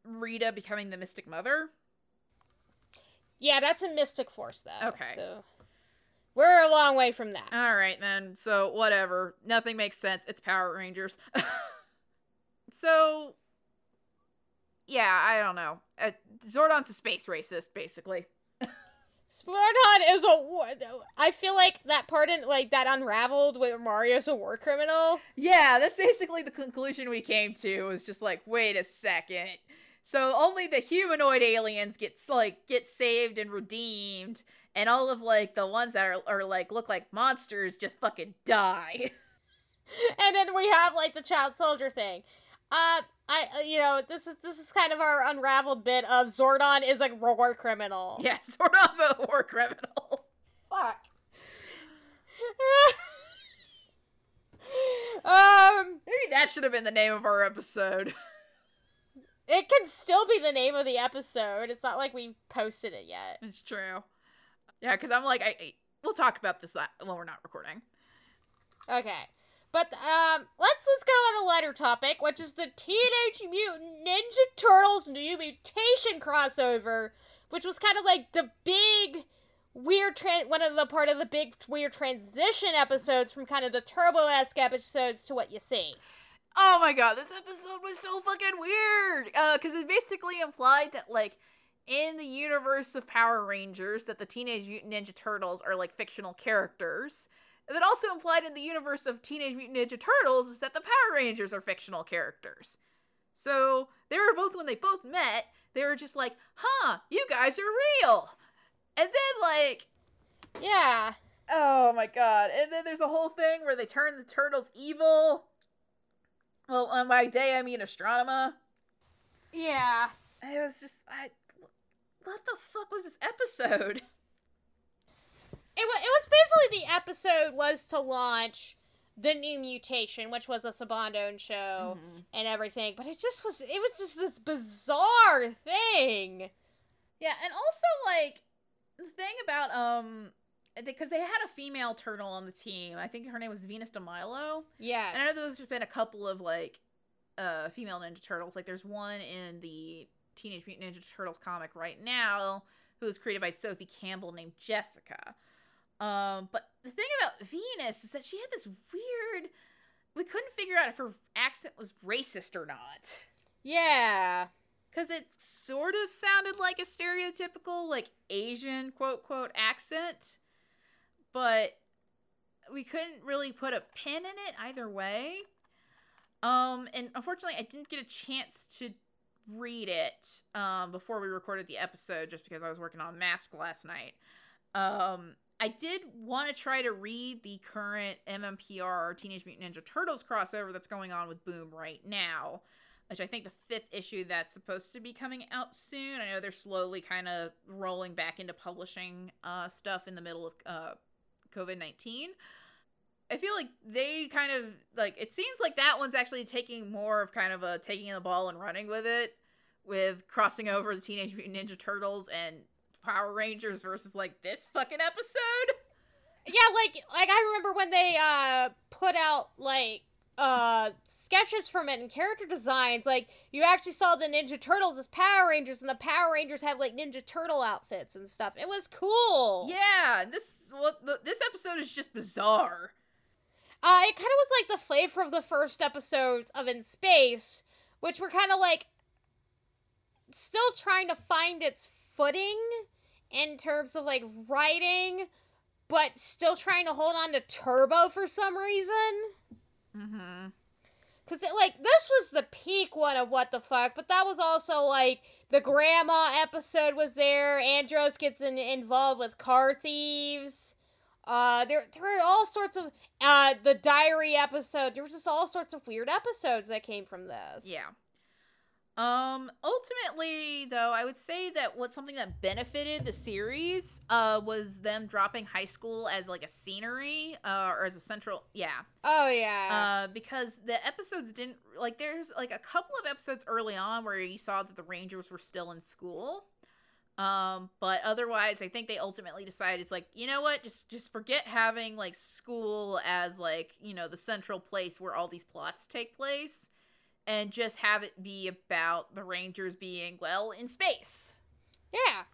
Rita becoming the Mystic Mother. Yeah, that's a Mystic Force, though. Okay. So we're a long way from that. All right then. So whatever. Nothing makes sense. It's Power Rangers. so yeah, I don't know. Uh, Zordon's a space racist, basically. Splordon is a war. I feel like that part in like that unraveled where Mario's a war criminal. Yeah, that's basically the conclusion we came to. Was just like, wait a second. So only the humanoid aliens get like get saved and redeemed, and all of like the ones that are, are like look like monsters just fucking die. and then we have like the child soldier thing. Uh, I uh, you know this is this is kind of our unraveled bit of Zordon is like war criminal. yeah, Zordon's a war criminal. Fuck. um, Maybe that should have been the name of our episode. It can still be the name of the episode. It's not like we posted it yet. it's true. Yeah, because I'm like, I, I we'll talk about this when we're not recording. Okay. But um let's let's go on a lighter topic, which is the Teenage Mutant Ninja Turtles Next Mutation crossover which was kind of like the big weird tran- one of the part of the big weird transition episodes from kind of the turbo-esque episodes to what you see Oh my god, this episode was so fucking weird. Uh, because it basically implied that like in the universe of Power Rangers, that the Teenage Mutant Ninja Turtles are like fictional characters. And it also implied in the universe of Teenage Mutant Ninja Turtles is that the Power Rangers are fictional characters. So they were both when they both met, they were just like, "Huh, you guys are real." And then like yeah Oh my god. And then there's a whole thing where they turn the turtles evil. Well, and by they I mean Astronema. yeah It was just I what the fuck was this episode? It was, it was basically the episode was to launch the Next Mutation, which was a Sabandon show and everything, but it just was it was just this bizarre thing. Yeah, and also like the thing about um because they had a female turtle on the team. I think her name was Venus de Milo. Yes. And I know there's been a couple of like uh female Ninja Turtles. Like there's one in the Teenage Mutant Ninja Turtles comic right now who was created by Sophie Campbell named Jessica. Um, but the thing about Venus is that she had this weird we couldn't figure out if her accent was racist or not. yeah. Cause it sort of sounded like a stereotypical, like Asian quote quote accent, but we couldn't really put a pin in it either way. Um, and unfortunately, I didn't get a chance to read it um before we recorded the episode, just because I was working on Mask last night. Um, I did want to try to read the current MMPR Teenage Mutant Ninja Turtles crossover that's going on with Boom right now which I think the fifth issue that's supposed to be coming out soon. I know they're slowly kind of rolling back into publishing uh, stuff in the middle of uh, COVID 19. I feel like they kind of like it seems like that one's actually taking more of kind of a taking the ball and running with it, with crossing over the Teenage Mutant Ninja Turtles and Power Rangers versus like this fucking episode. Yeah, like like I remember when they uh put out like uh sketches from it and character designs like you actually saw the ninja turtles as power rangers and the power rangers have like ninja turtle outfits and stuff it was cool Yeah, this well, the, this episode is just bizarre. Uh, it kind of was like the flavor of the first episodes of In Space, which were kind of like still trying to find its footing in terms of like writing, but still trying to hold on to Turbo for some reason. Mm-hmm. Cause it like this was the peak one of what the fuck, but that was also like the grandma episode was there. Andros gets in, involved with car thieves. Uh, there there were all sorts of uh the diary episode. There was just all sorts of weird episodes that came from this. Yeah. Um ultimately though, I would say that what something that benefited the series uh was them dropping high school as like a scenery uh or as a central yeah. Oh yeah. Uh because the episodes didn't like there's like a couple of episodes early on where you saw that the Rangers were still in school. Um but otherwise I think they ultimately decided it's like, you know what? Just just forget having like school as like, you know, the central place where all these plots take place and just have it be about the Rangers being well in space. yeah.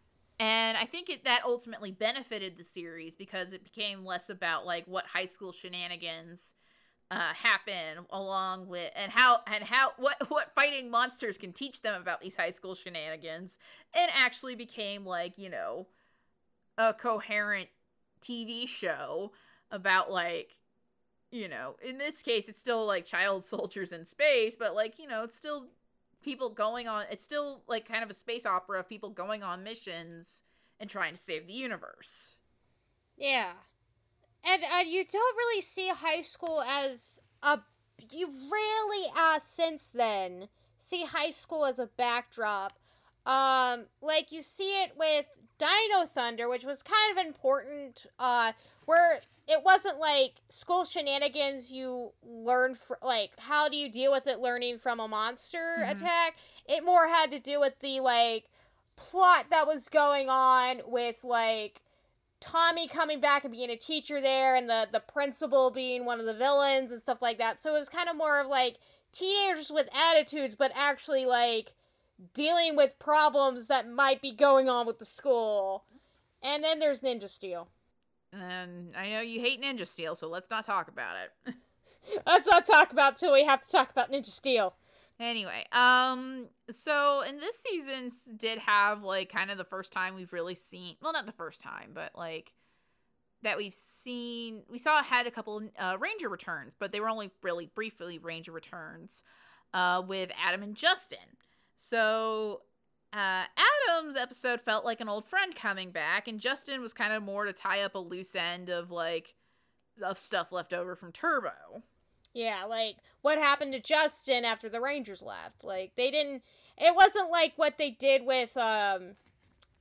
And I think it that ultimately benefited the series because it became less about like what high school shenanigans uh happen along with and how and how what what fighting monsters can teach them about these high school shenanigans and actually became like, you know, a coherent TV show about like you know, in this case it's still like child soldiers in space, but like, you know, it's still people going on it's still like kind of a space opera of people going on missions and trying to save the universe. Yeah. And uh, you don't really see high school as a. You rarely, uh, since then, see high school as a backdrop. Um, like you see it with Dino Thunder, which was kind of important, uh, where it wasn't like school shenanigans you learn for like how do you deal with it learning from a monster Mhm. attack it more had to do with the like plot that was going on with like Tommy coming back and being a teacher there and the the principal being one of the villains and stuff like that. So it was kind of more of like teenagers with attitudes but actually like dealing with problems that might be going on with the school. And then there's Ninja Steel. And I know you hate Ninja Steel, so let's not talk about it. Let's not talk about till we have to talk about Ninja Steel. Anyway, um, so in this season did have like kind of the first time we've really seen, well, not the first time, but like that we've seen. We saw had a couple uh, Ranger returns, but they were only really briefly Ranger returns, uh, with Adam and Justin. So uh, Adam's episode felt like an old friend coming back, and Justin was kind of more to tie up a loose end of like of stuff left over from Turbo. Yeah, like what happened to Justin after the Rangers left. Like they didn't it wasn't like what they did with um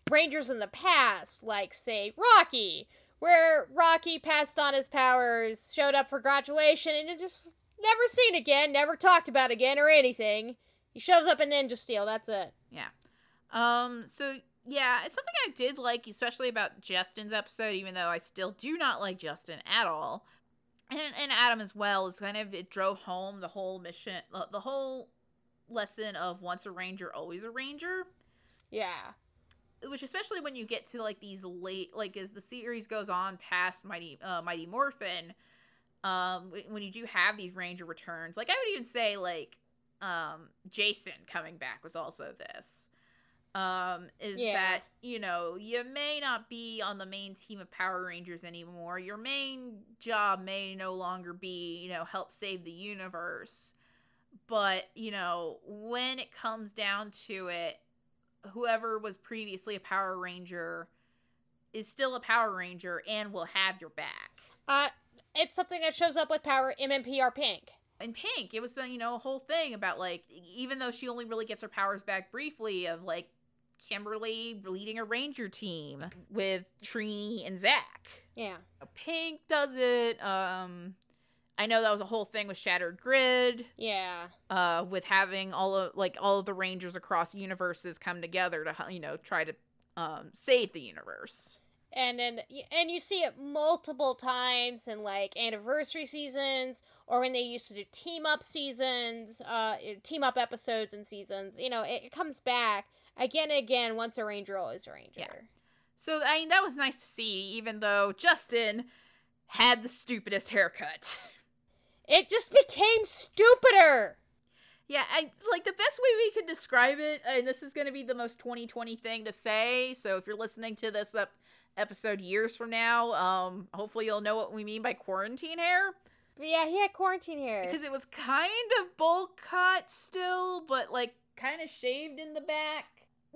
Rangers in the past, like say Rocky, where Rocky passed on his powers, showed up for graduation and it just never seen again, never talked about again or anything. He shows up in Ninja Steel, that's it. Yeah. Um, so yeah, it's something I did like, especially about Justin's episode, even though I still do not like Justin at all. And and Adam as well is kind of it drove home the whole mission uh, the whole lesson of once a ranger, always a ranger. Yeah. Which especially when you get to like these late like as the series goes on past Mighty uh Mighty Morphin, um when you do have these ranger returns, like I would even say like um Jason coming back was also this um is Yeah. that you know you may not be on the main team of power rangers anymore your main job may no longer be you know help save the universe but you know when it comes down to it whoever was previously a power ranger is still a power ranger and will have your back Uh it's something that shows up with Power MMPR Pink. in pink it was uh, you know a whole thing about like even though she only really gets her powers back briefly of like kimberly leading a ranger team with trini and zach Yeah. pink does it um i know that was a whole thing with shattered grid. Yeah. uh with having all of like all of the rangers across universes come together to you know try to um save the universe. And then and you see it multiple times in like anniversary seasons or when they used to do team up seasons uh team up episodes and seasons. You know it, it comes back again and again once a ranger always a ranger Yeah. So I mean that was nice to see, even though Justin had the stupidest haircut. it just became stupider yeah, I like the best way we can describe it, and this is going to be the most 2020 thing to say. So if you're listening to this up episode years from now, um, hopefully you'll know what we mean by quarantine hair but yeah he had quarantine hair because it was kind of bowl cut still, but like kind of shaved in the back.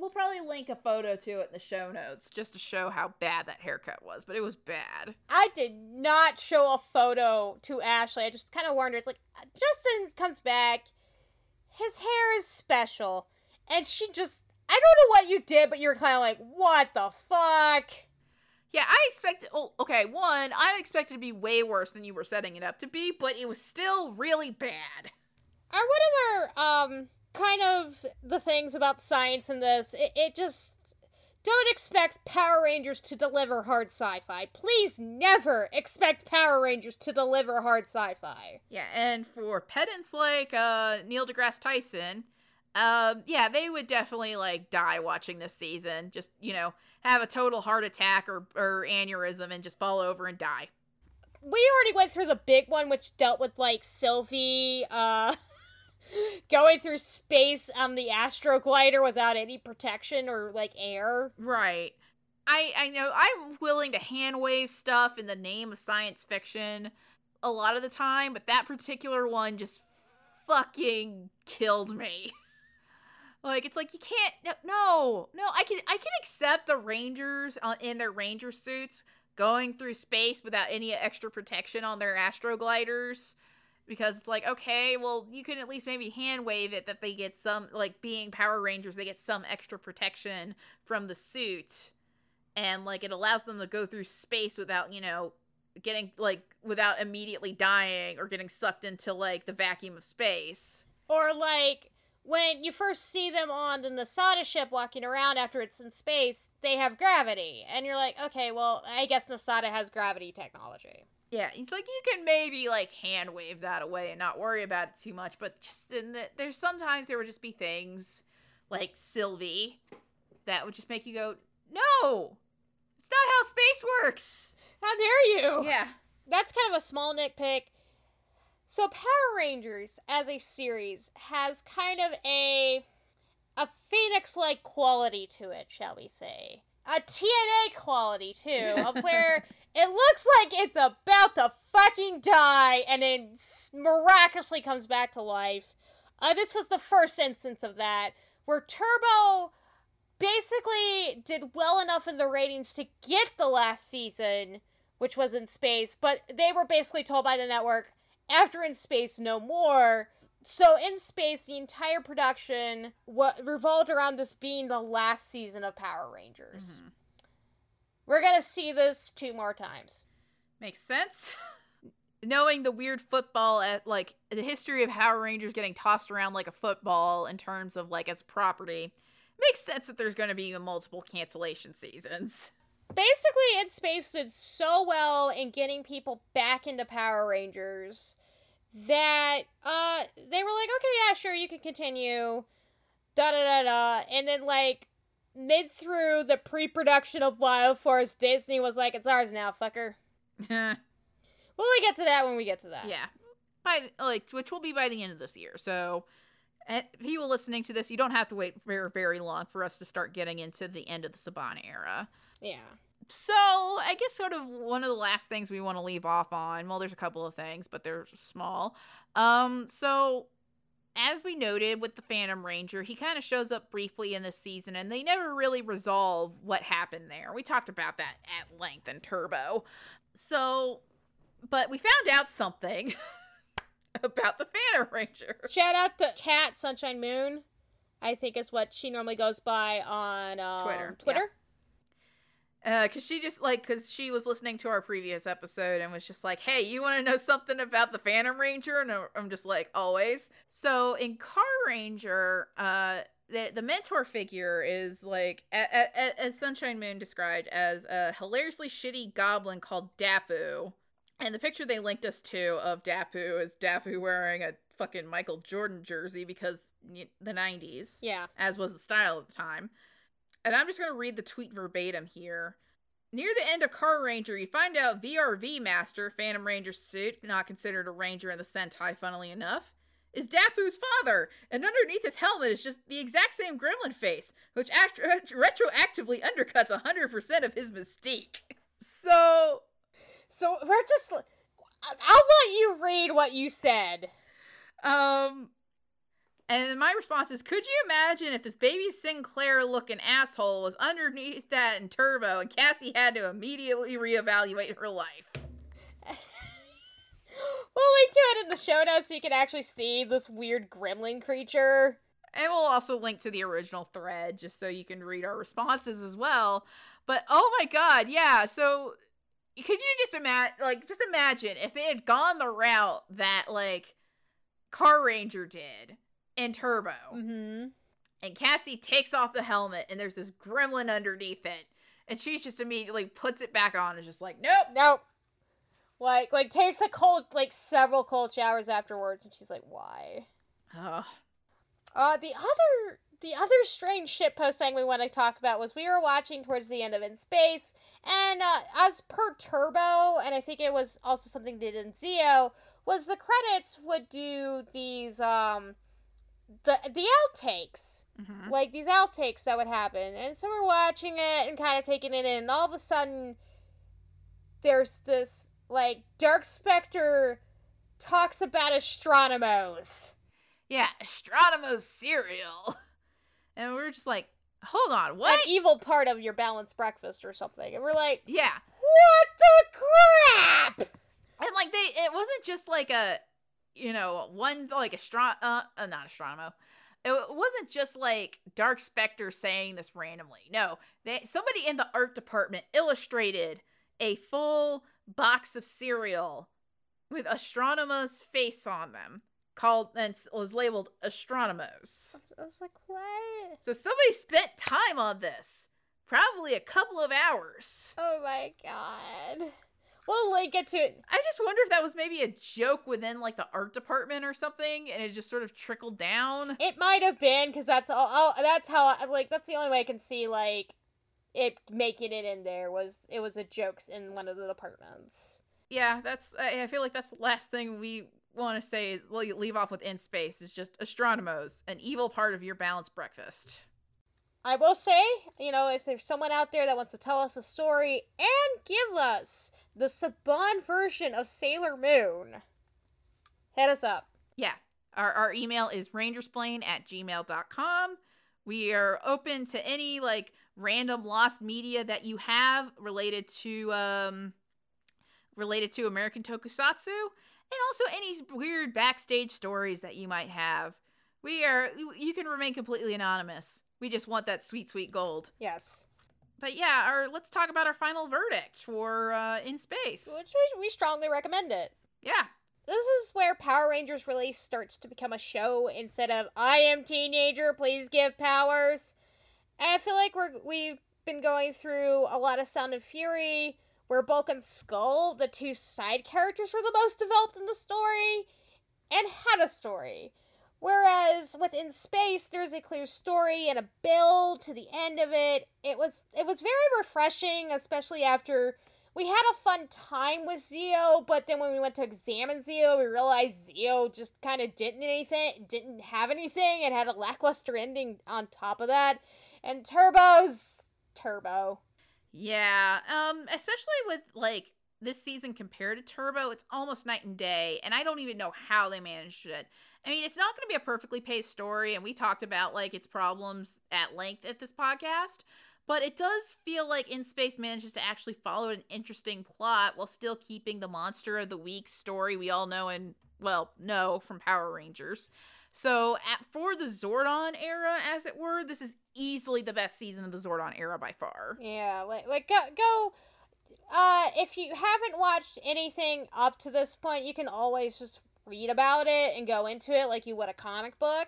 We'll probably link a photo to it in the show notes just to show how bad that haircut was, but it was bad. i did not show a photo to ashley i just kind of wondered it's like justin comes back his hair is special and she just i don't know what you did but you're kind of like what the fuck Yeah, I expected. Oh, okay. One, I expected to be way worse than you were setting it up to be, but it was still really bad. are whatever um kind of the things about science in this it, it just don't expect power rangers to deliver hard sci-fi please never expect power rangers to deliver hard sci-fi Yeah, and for pedants like uh, Neil deGrasse Tyson, um, yeah, they would definitely like die watching this season. Just you know, have a total heart attack or or aneurysm and just fall over and die. we already went through the big one which dealt with like sylvie uh going through space on the astroglider without any protection or like air Right. I I know I'm willing to hand wave stuff in the name of science fiction a lot of the time, but that particular one just fucking killed me. like it's like you can't no no, no I can I can accept the rangers uh, in their ranger suits going through space without any extra protection on their astrogliders because it's like okay well you can at least maybe hand wave it that they get some like being power rangers they get some extra protection from the suit and like it allows them to go through space without you know getting like without immediately dying or getting sucked into like the vacuum of space Or like when you first see them on the Nasada ship walking around after it's in space, they have gravity. And you're like, okay, well, I guess Nasada has gravity technology. Yeah it's like you can maybe like hand wave that away and not worry about it too much but just in the, there's sometimes there would just be things like Sylvie, that would just make you go, no, it's not how space works. How dare you? Yeah. That's kind of a small nitpick. So Power Rangers as a series has kind of a a Phoenix-like quality to it, shall we say? A TNA quality too, of where it looks like it's about to fucking die and then miraculously comes back to life. Uh, this was the first instance of that, where Turbo basically did well enough in the ratings to get the last season, which was in space, but they were basically told by the network, after in space, no more. So in space, the entire production what revolved around this being the last season of Power Rangers. Mhm. We're gonna see this two more times. Makes sense. Knowing the weird football at like the history of Power Rangers getting tossed around like a football in terms of like as property, makes sense that there's going to be multiple cancellation seasons. basically in space did so well in getting people back into power rangers that uh they were like okay yeah sure you can continue. Da da da da. And then like mid through the pre-production of wild force disney was like it's ours now fucker. We'll get to that when we get to that. Yeah, by like which will be by the end of this year. So, eh, people listening to this, you don't have to wait very very long for us to start getting into the end of the Saban era. yeah So, I guess sort of one of the last things we want to leave off on. Well, there's a couple of things, but they're small. Um, so as we noted with the Phantom Ranger, he kind of shows up briefly in this season, and they never really resolve what happened there. We talked about that at length in Turbo. So, but we found out something about the Phantom Ranger. shout out to cat sunshine moon i think is what she normally goes by on um, Twitter, yeah. Twitter Uh, cause she just like, cause she was listening to our previous episode and was just like, "Hey, you want to know something about the Phantom Ranger?" And I'm just like, "Always." So in Car Ranger, uh, the the mentor figure is like, a, a, a- as Sunshine Moon described, as a hilariously shitty goblin called Dappu. And the picture they linked us to of Dappu is Dappu wearing a fucking Michael Jordan jersey because the 90s yeah as was the style at the time. And I'm just going to read the tweet verbatim here. Near the end of Carranger, you find out VRV Master, Phantom Ranger suit, not considered a ranger in the Sentai, funnily enough, is Dappu's father, and underneath his helmet is just the exact same gremlin face, which act- retroactively undercuts 100% of his mystique. So, So we're just. I'll let you read what you said. Um, and my response is, could you imagine if this baby Sinclair looking asshole was underneath that in Turbo and Cassie had to immediately reevaluate her life? We'll link to it in the show notes so you can actually see this weird gremlin creature. And we'll also link to the original thread just so you can read our responses as well. But oh my god, yeah. So could you just imagine, like, just imagine if they had gone the route that like Carranger did in Turbo, Mm-hmm. and Cassie takes off the helmet, and there's this gremlin underneath it, and she just immediately puts it back on, and just like, nope. Nope. Like, like takes a cold, like several cold showers afterwards, and she's like, "Why?" Ugh. Uh, the other, the other strange shit post thing we want to talk about was we were watching towards the end of In Space, and uh, as per Turbo, and I think it was also something did in Zeo, was the credits would do these um, the the outtakes. Mhm. like these outtakes that would happen. And so we're watching it and kind of taking it in, and all of a sudden, there's this like Dark Spectre talks about astronomers. Yeah, astronomers cereal. And we are just like, hold on, what? An evil part of your balanced breakfast or something. And we're like, yeah. what the crap? And like they it wasn't just like a you know, one like astro uh, uh not astronomo. It wasn't just like Dark Spectre saying this randomly. No, they somebody in the art department illustrated a full box of cereal with Astronomo's face on them, called and was labeled Astronomos. I was like, what? So somebody spent time on this, probably a couple of hours. Oh my god. We'll link it to it. I just wonder if that was maybe a joke within like the art department or something, and it just sort of trickled down. It might have been because that's all. all- That's how. I- Like that's the only way I can see like it making it in there was it was a jokes in one of the departments. Yeah, that's. I I feel like that's the last thing we want to say. leave off with in space is just astronomos, an evil part of your balanced breakfast. I will say, you know, if there's someone out there that wants to tell us a story and give us the Saban version of Sailor Moon, hit us up. Yeah. Our, our email is rangersplain at gmail.com. We are open to any like random lost media that you have related to um related to American Tokusatsu and also any weird backstage stories that you might have. We are you- you can remain completely anonymous. We just want that sweet sweet gold. Yes. But yeah, our let's talk about our final verdict for uh in space. Which we, we strongly recommend it. Yeah. This is where Power Rangers really starts to become a show instead of I am teenager, please give powers. And I feel like we're we've been going through a lot of Sound and Fury where Bulk and Skull, the two side characters, were the most developed in the story and had a story. Whereas within space, there's a clear story and a build to the end of it. It was it was very refreshing, especially after we had a fun time with Zeo, but then when we went to examine Zeo, we realized Zeo just kind of didn't anything, didn't have anything, and had a lackluster ending on top of that. And Turbo's Turbo. Yeah, um, especially with like this season compared to Turbo, it's almost night and day, and I don't even know how they managed it. I mean, it's not going to be a perfectly paced story, and we talked about like its problems at length at this podcast, but it does feel like In Space manages to actually follow an interesting plot while still keeping the monster of the week story we all know and well know from Power Rangers. So, at, for the Zordon era, as it were, this is easily the best season of the Zordon era by far. Yeah, like like go go. Uh, if you haven't watched anything up to this point, you can always just read about it and go into it like you would a comic book.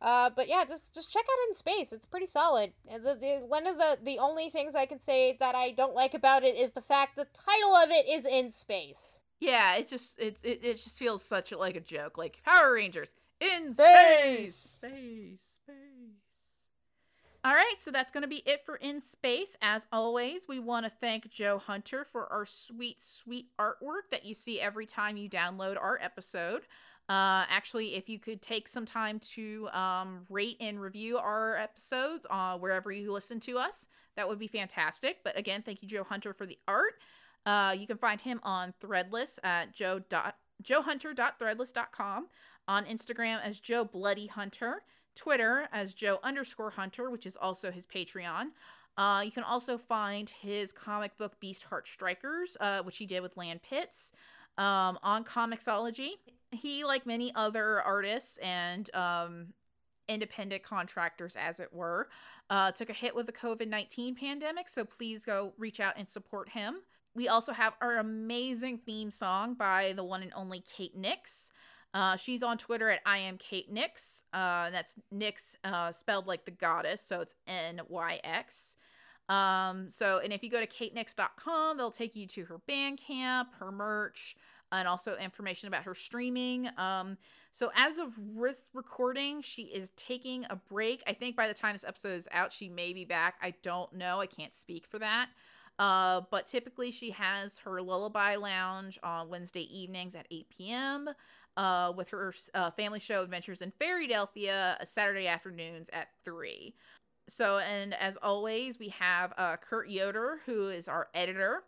Uh, but yeah, just just check out In Space. It's pretty solid. The, the, one of the the only things I can say that I don't like about it is the fact the title of it is In Space. Yeah, it's just it, it it just feels such like a joke, like Power Rangers in Space! space, space, space. All right, so that's going to be it for In Space. As always, we want to thank Joe Hunter for our sweet, sweet artwork that you see every time you download our episode. Uh, actually, if you could take some time to um, rate and review our episodes uh, wherever you listen to us, that would be fantastic. But again, thank you, Joe Hunter, for the art. Uh, you can find him on Threadless at joe joehunter.threadless.com, on Instagram as Joe Bloody Hunter, Twitter as Joe underscore Hunter, which is also his Patreon. Uh, you can also find his comic book Beast Heart Strikers, uh, which he did with Land Pitts, um, on Comixology. He, like many other artists and um, independent contractors, as it were, uh, took a hit with the COVID 19 pandemic. So please go reach out and support him. We also have our amazing theme song by the one and only Kate Nyx. Uh, she's on Twitter at I am Kate Nyx. Uh, that's Nyx uh, spelled like the goddess, so it's N Y X. Um, so, and if you go to katenyx.com, they'll take you to her Bandcamp, her merch, and also information about her streaming. Um, so as of recording, she is taking a break. I think by the time this episode is out, she may be back. I don't know. I can't speak for that. Uh, but typically she has her lullaby lounge on Wednesday evenings at 8 p.m. Uh, with her uh, family show Adventures in Fairydelphia uh, Saturday afternoons at 3. So, and as always, we have uh, Kurt Yoder, who is our editor.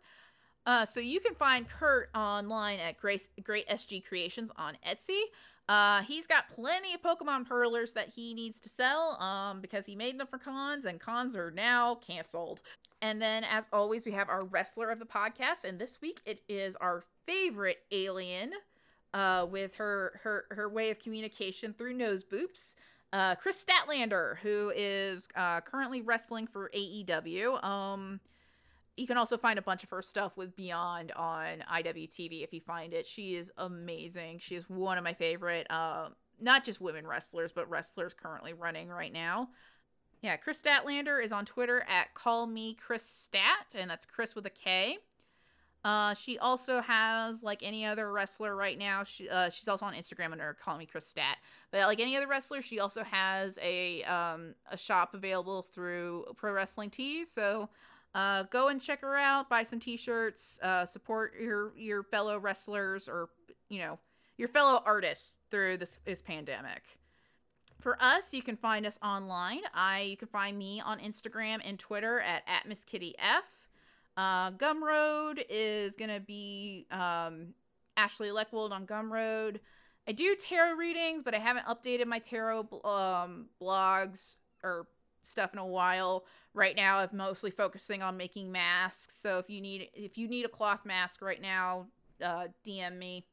Uh, so you can find Kurt online at Grace, Great SG Creations on Etsy. Uh, he's got plenty of Pokemon Perlers that he needs to sell um, because he made them for cons, and cons are now canceled. And then, as always, we have our wrestler of the podcast, and this week it is our favorite alien uh, with her her her way of communication through nose boops. Uh, Kris Statlander, who is uh, currently wrestling for AEW. Um, you can also find a bunch of her stuff with Beyond on IWTV if you find it. She is amazing. She is one of my favorite, uh, not just women wrestlers, but wrestlers currently running right now. Yeah, Kris Statlander is on Twitter at Call Me Kris Stat, and that's Kris with a K. Uh, she also has like any other wrestler right now. She uh, she's also on Instagram under Call Me Kris Stat. But like any other wrestler, she also has a um a shop available through Pro Wrestling Tees. So uh, go and check her out. Buy some T-shirts. Uh, support your your fellow wrestlers or you know your fellow artists through this this pandemic. For us, you can find us online. I you can find me on Instagram and Twitter at at Miss Kitty F. Uh, Gumroad is gonna be um, Ashley Leckwold on Gumroad. I do tarot readings, but I haven't updated my tarot um, blogs or stuff in a while. Right now, I'm mostly focusing on making masks. So if you need if you need a cloth mask right now, uh, DM me.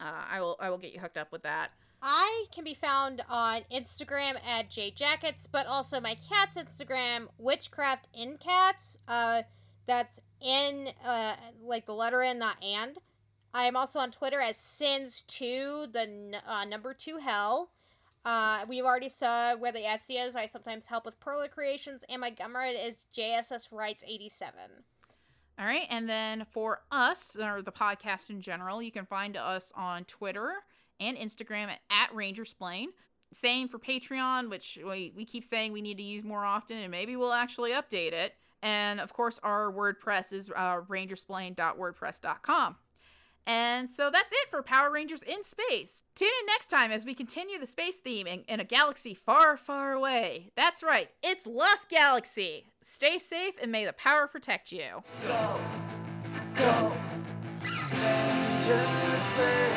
Uh, I will I will get you hooked up with that. I can be found on Instagram at jjackets, but also my cat's Instagram, Witchcraft in Cats. Uh, that's in uh, like the letter N, not and. I am also on Twitter as Sins2, the uh, number two hell. Uh, we've already saw where the Etsy is. I sometimes help with Perla Creations, and my Gumroad is JSS Rights 87. All right, and then for us or the podcast in general, you can find us on Twitter and Instagram at, at Rangersplain. Same for Patreon, which we, we keep saying we need to use more often, and maybe we'll actually update it. And of course, our WordPress is uh, rangersplain.wordpress.com. And so that's it for Power Rangers in Space. Tune in next time as we continue the space theme in, in a galaxy far, far away. That's right, it's Lost Galaxy. Stay safe and may the power protect you. Go, go, Rangers. Play.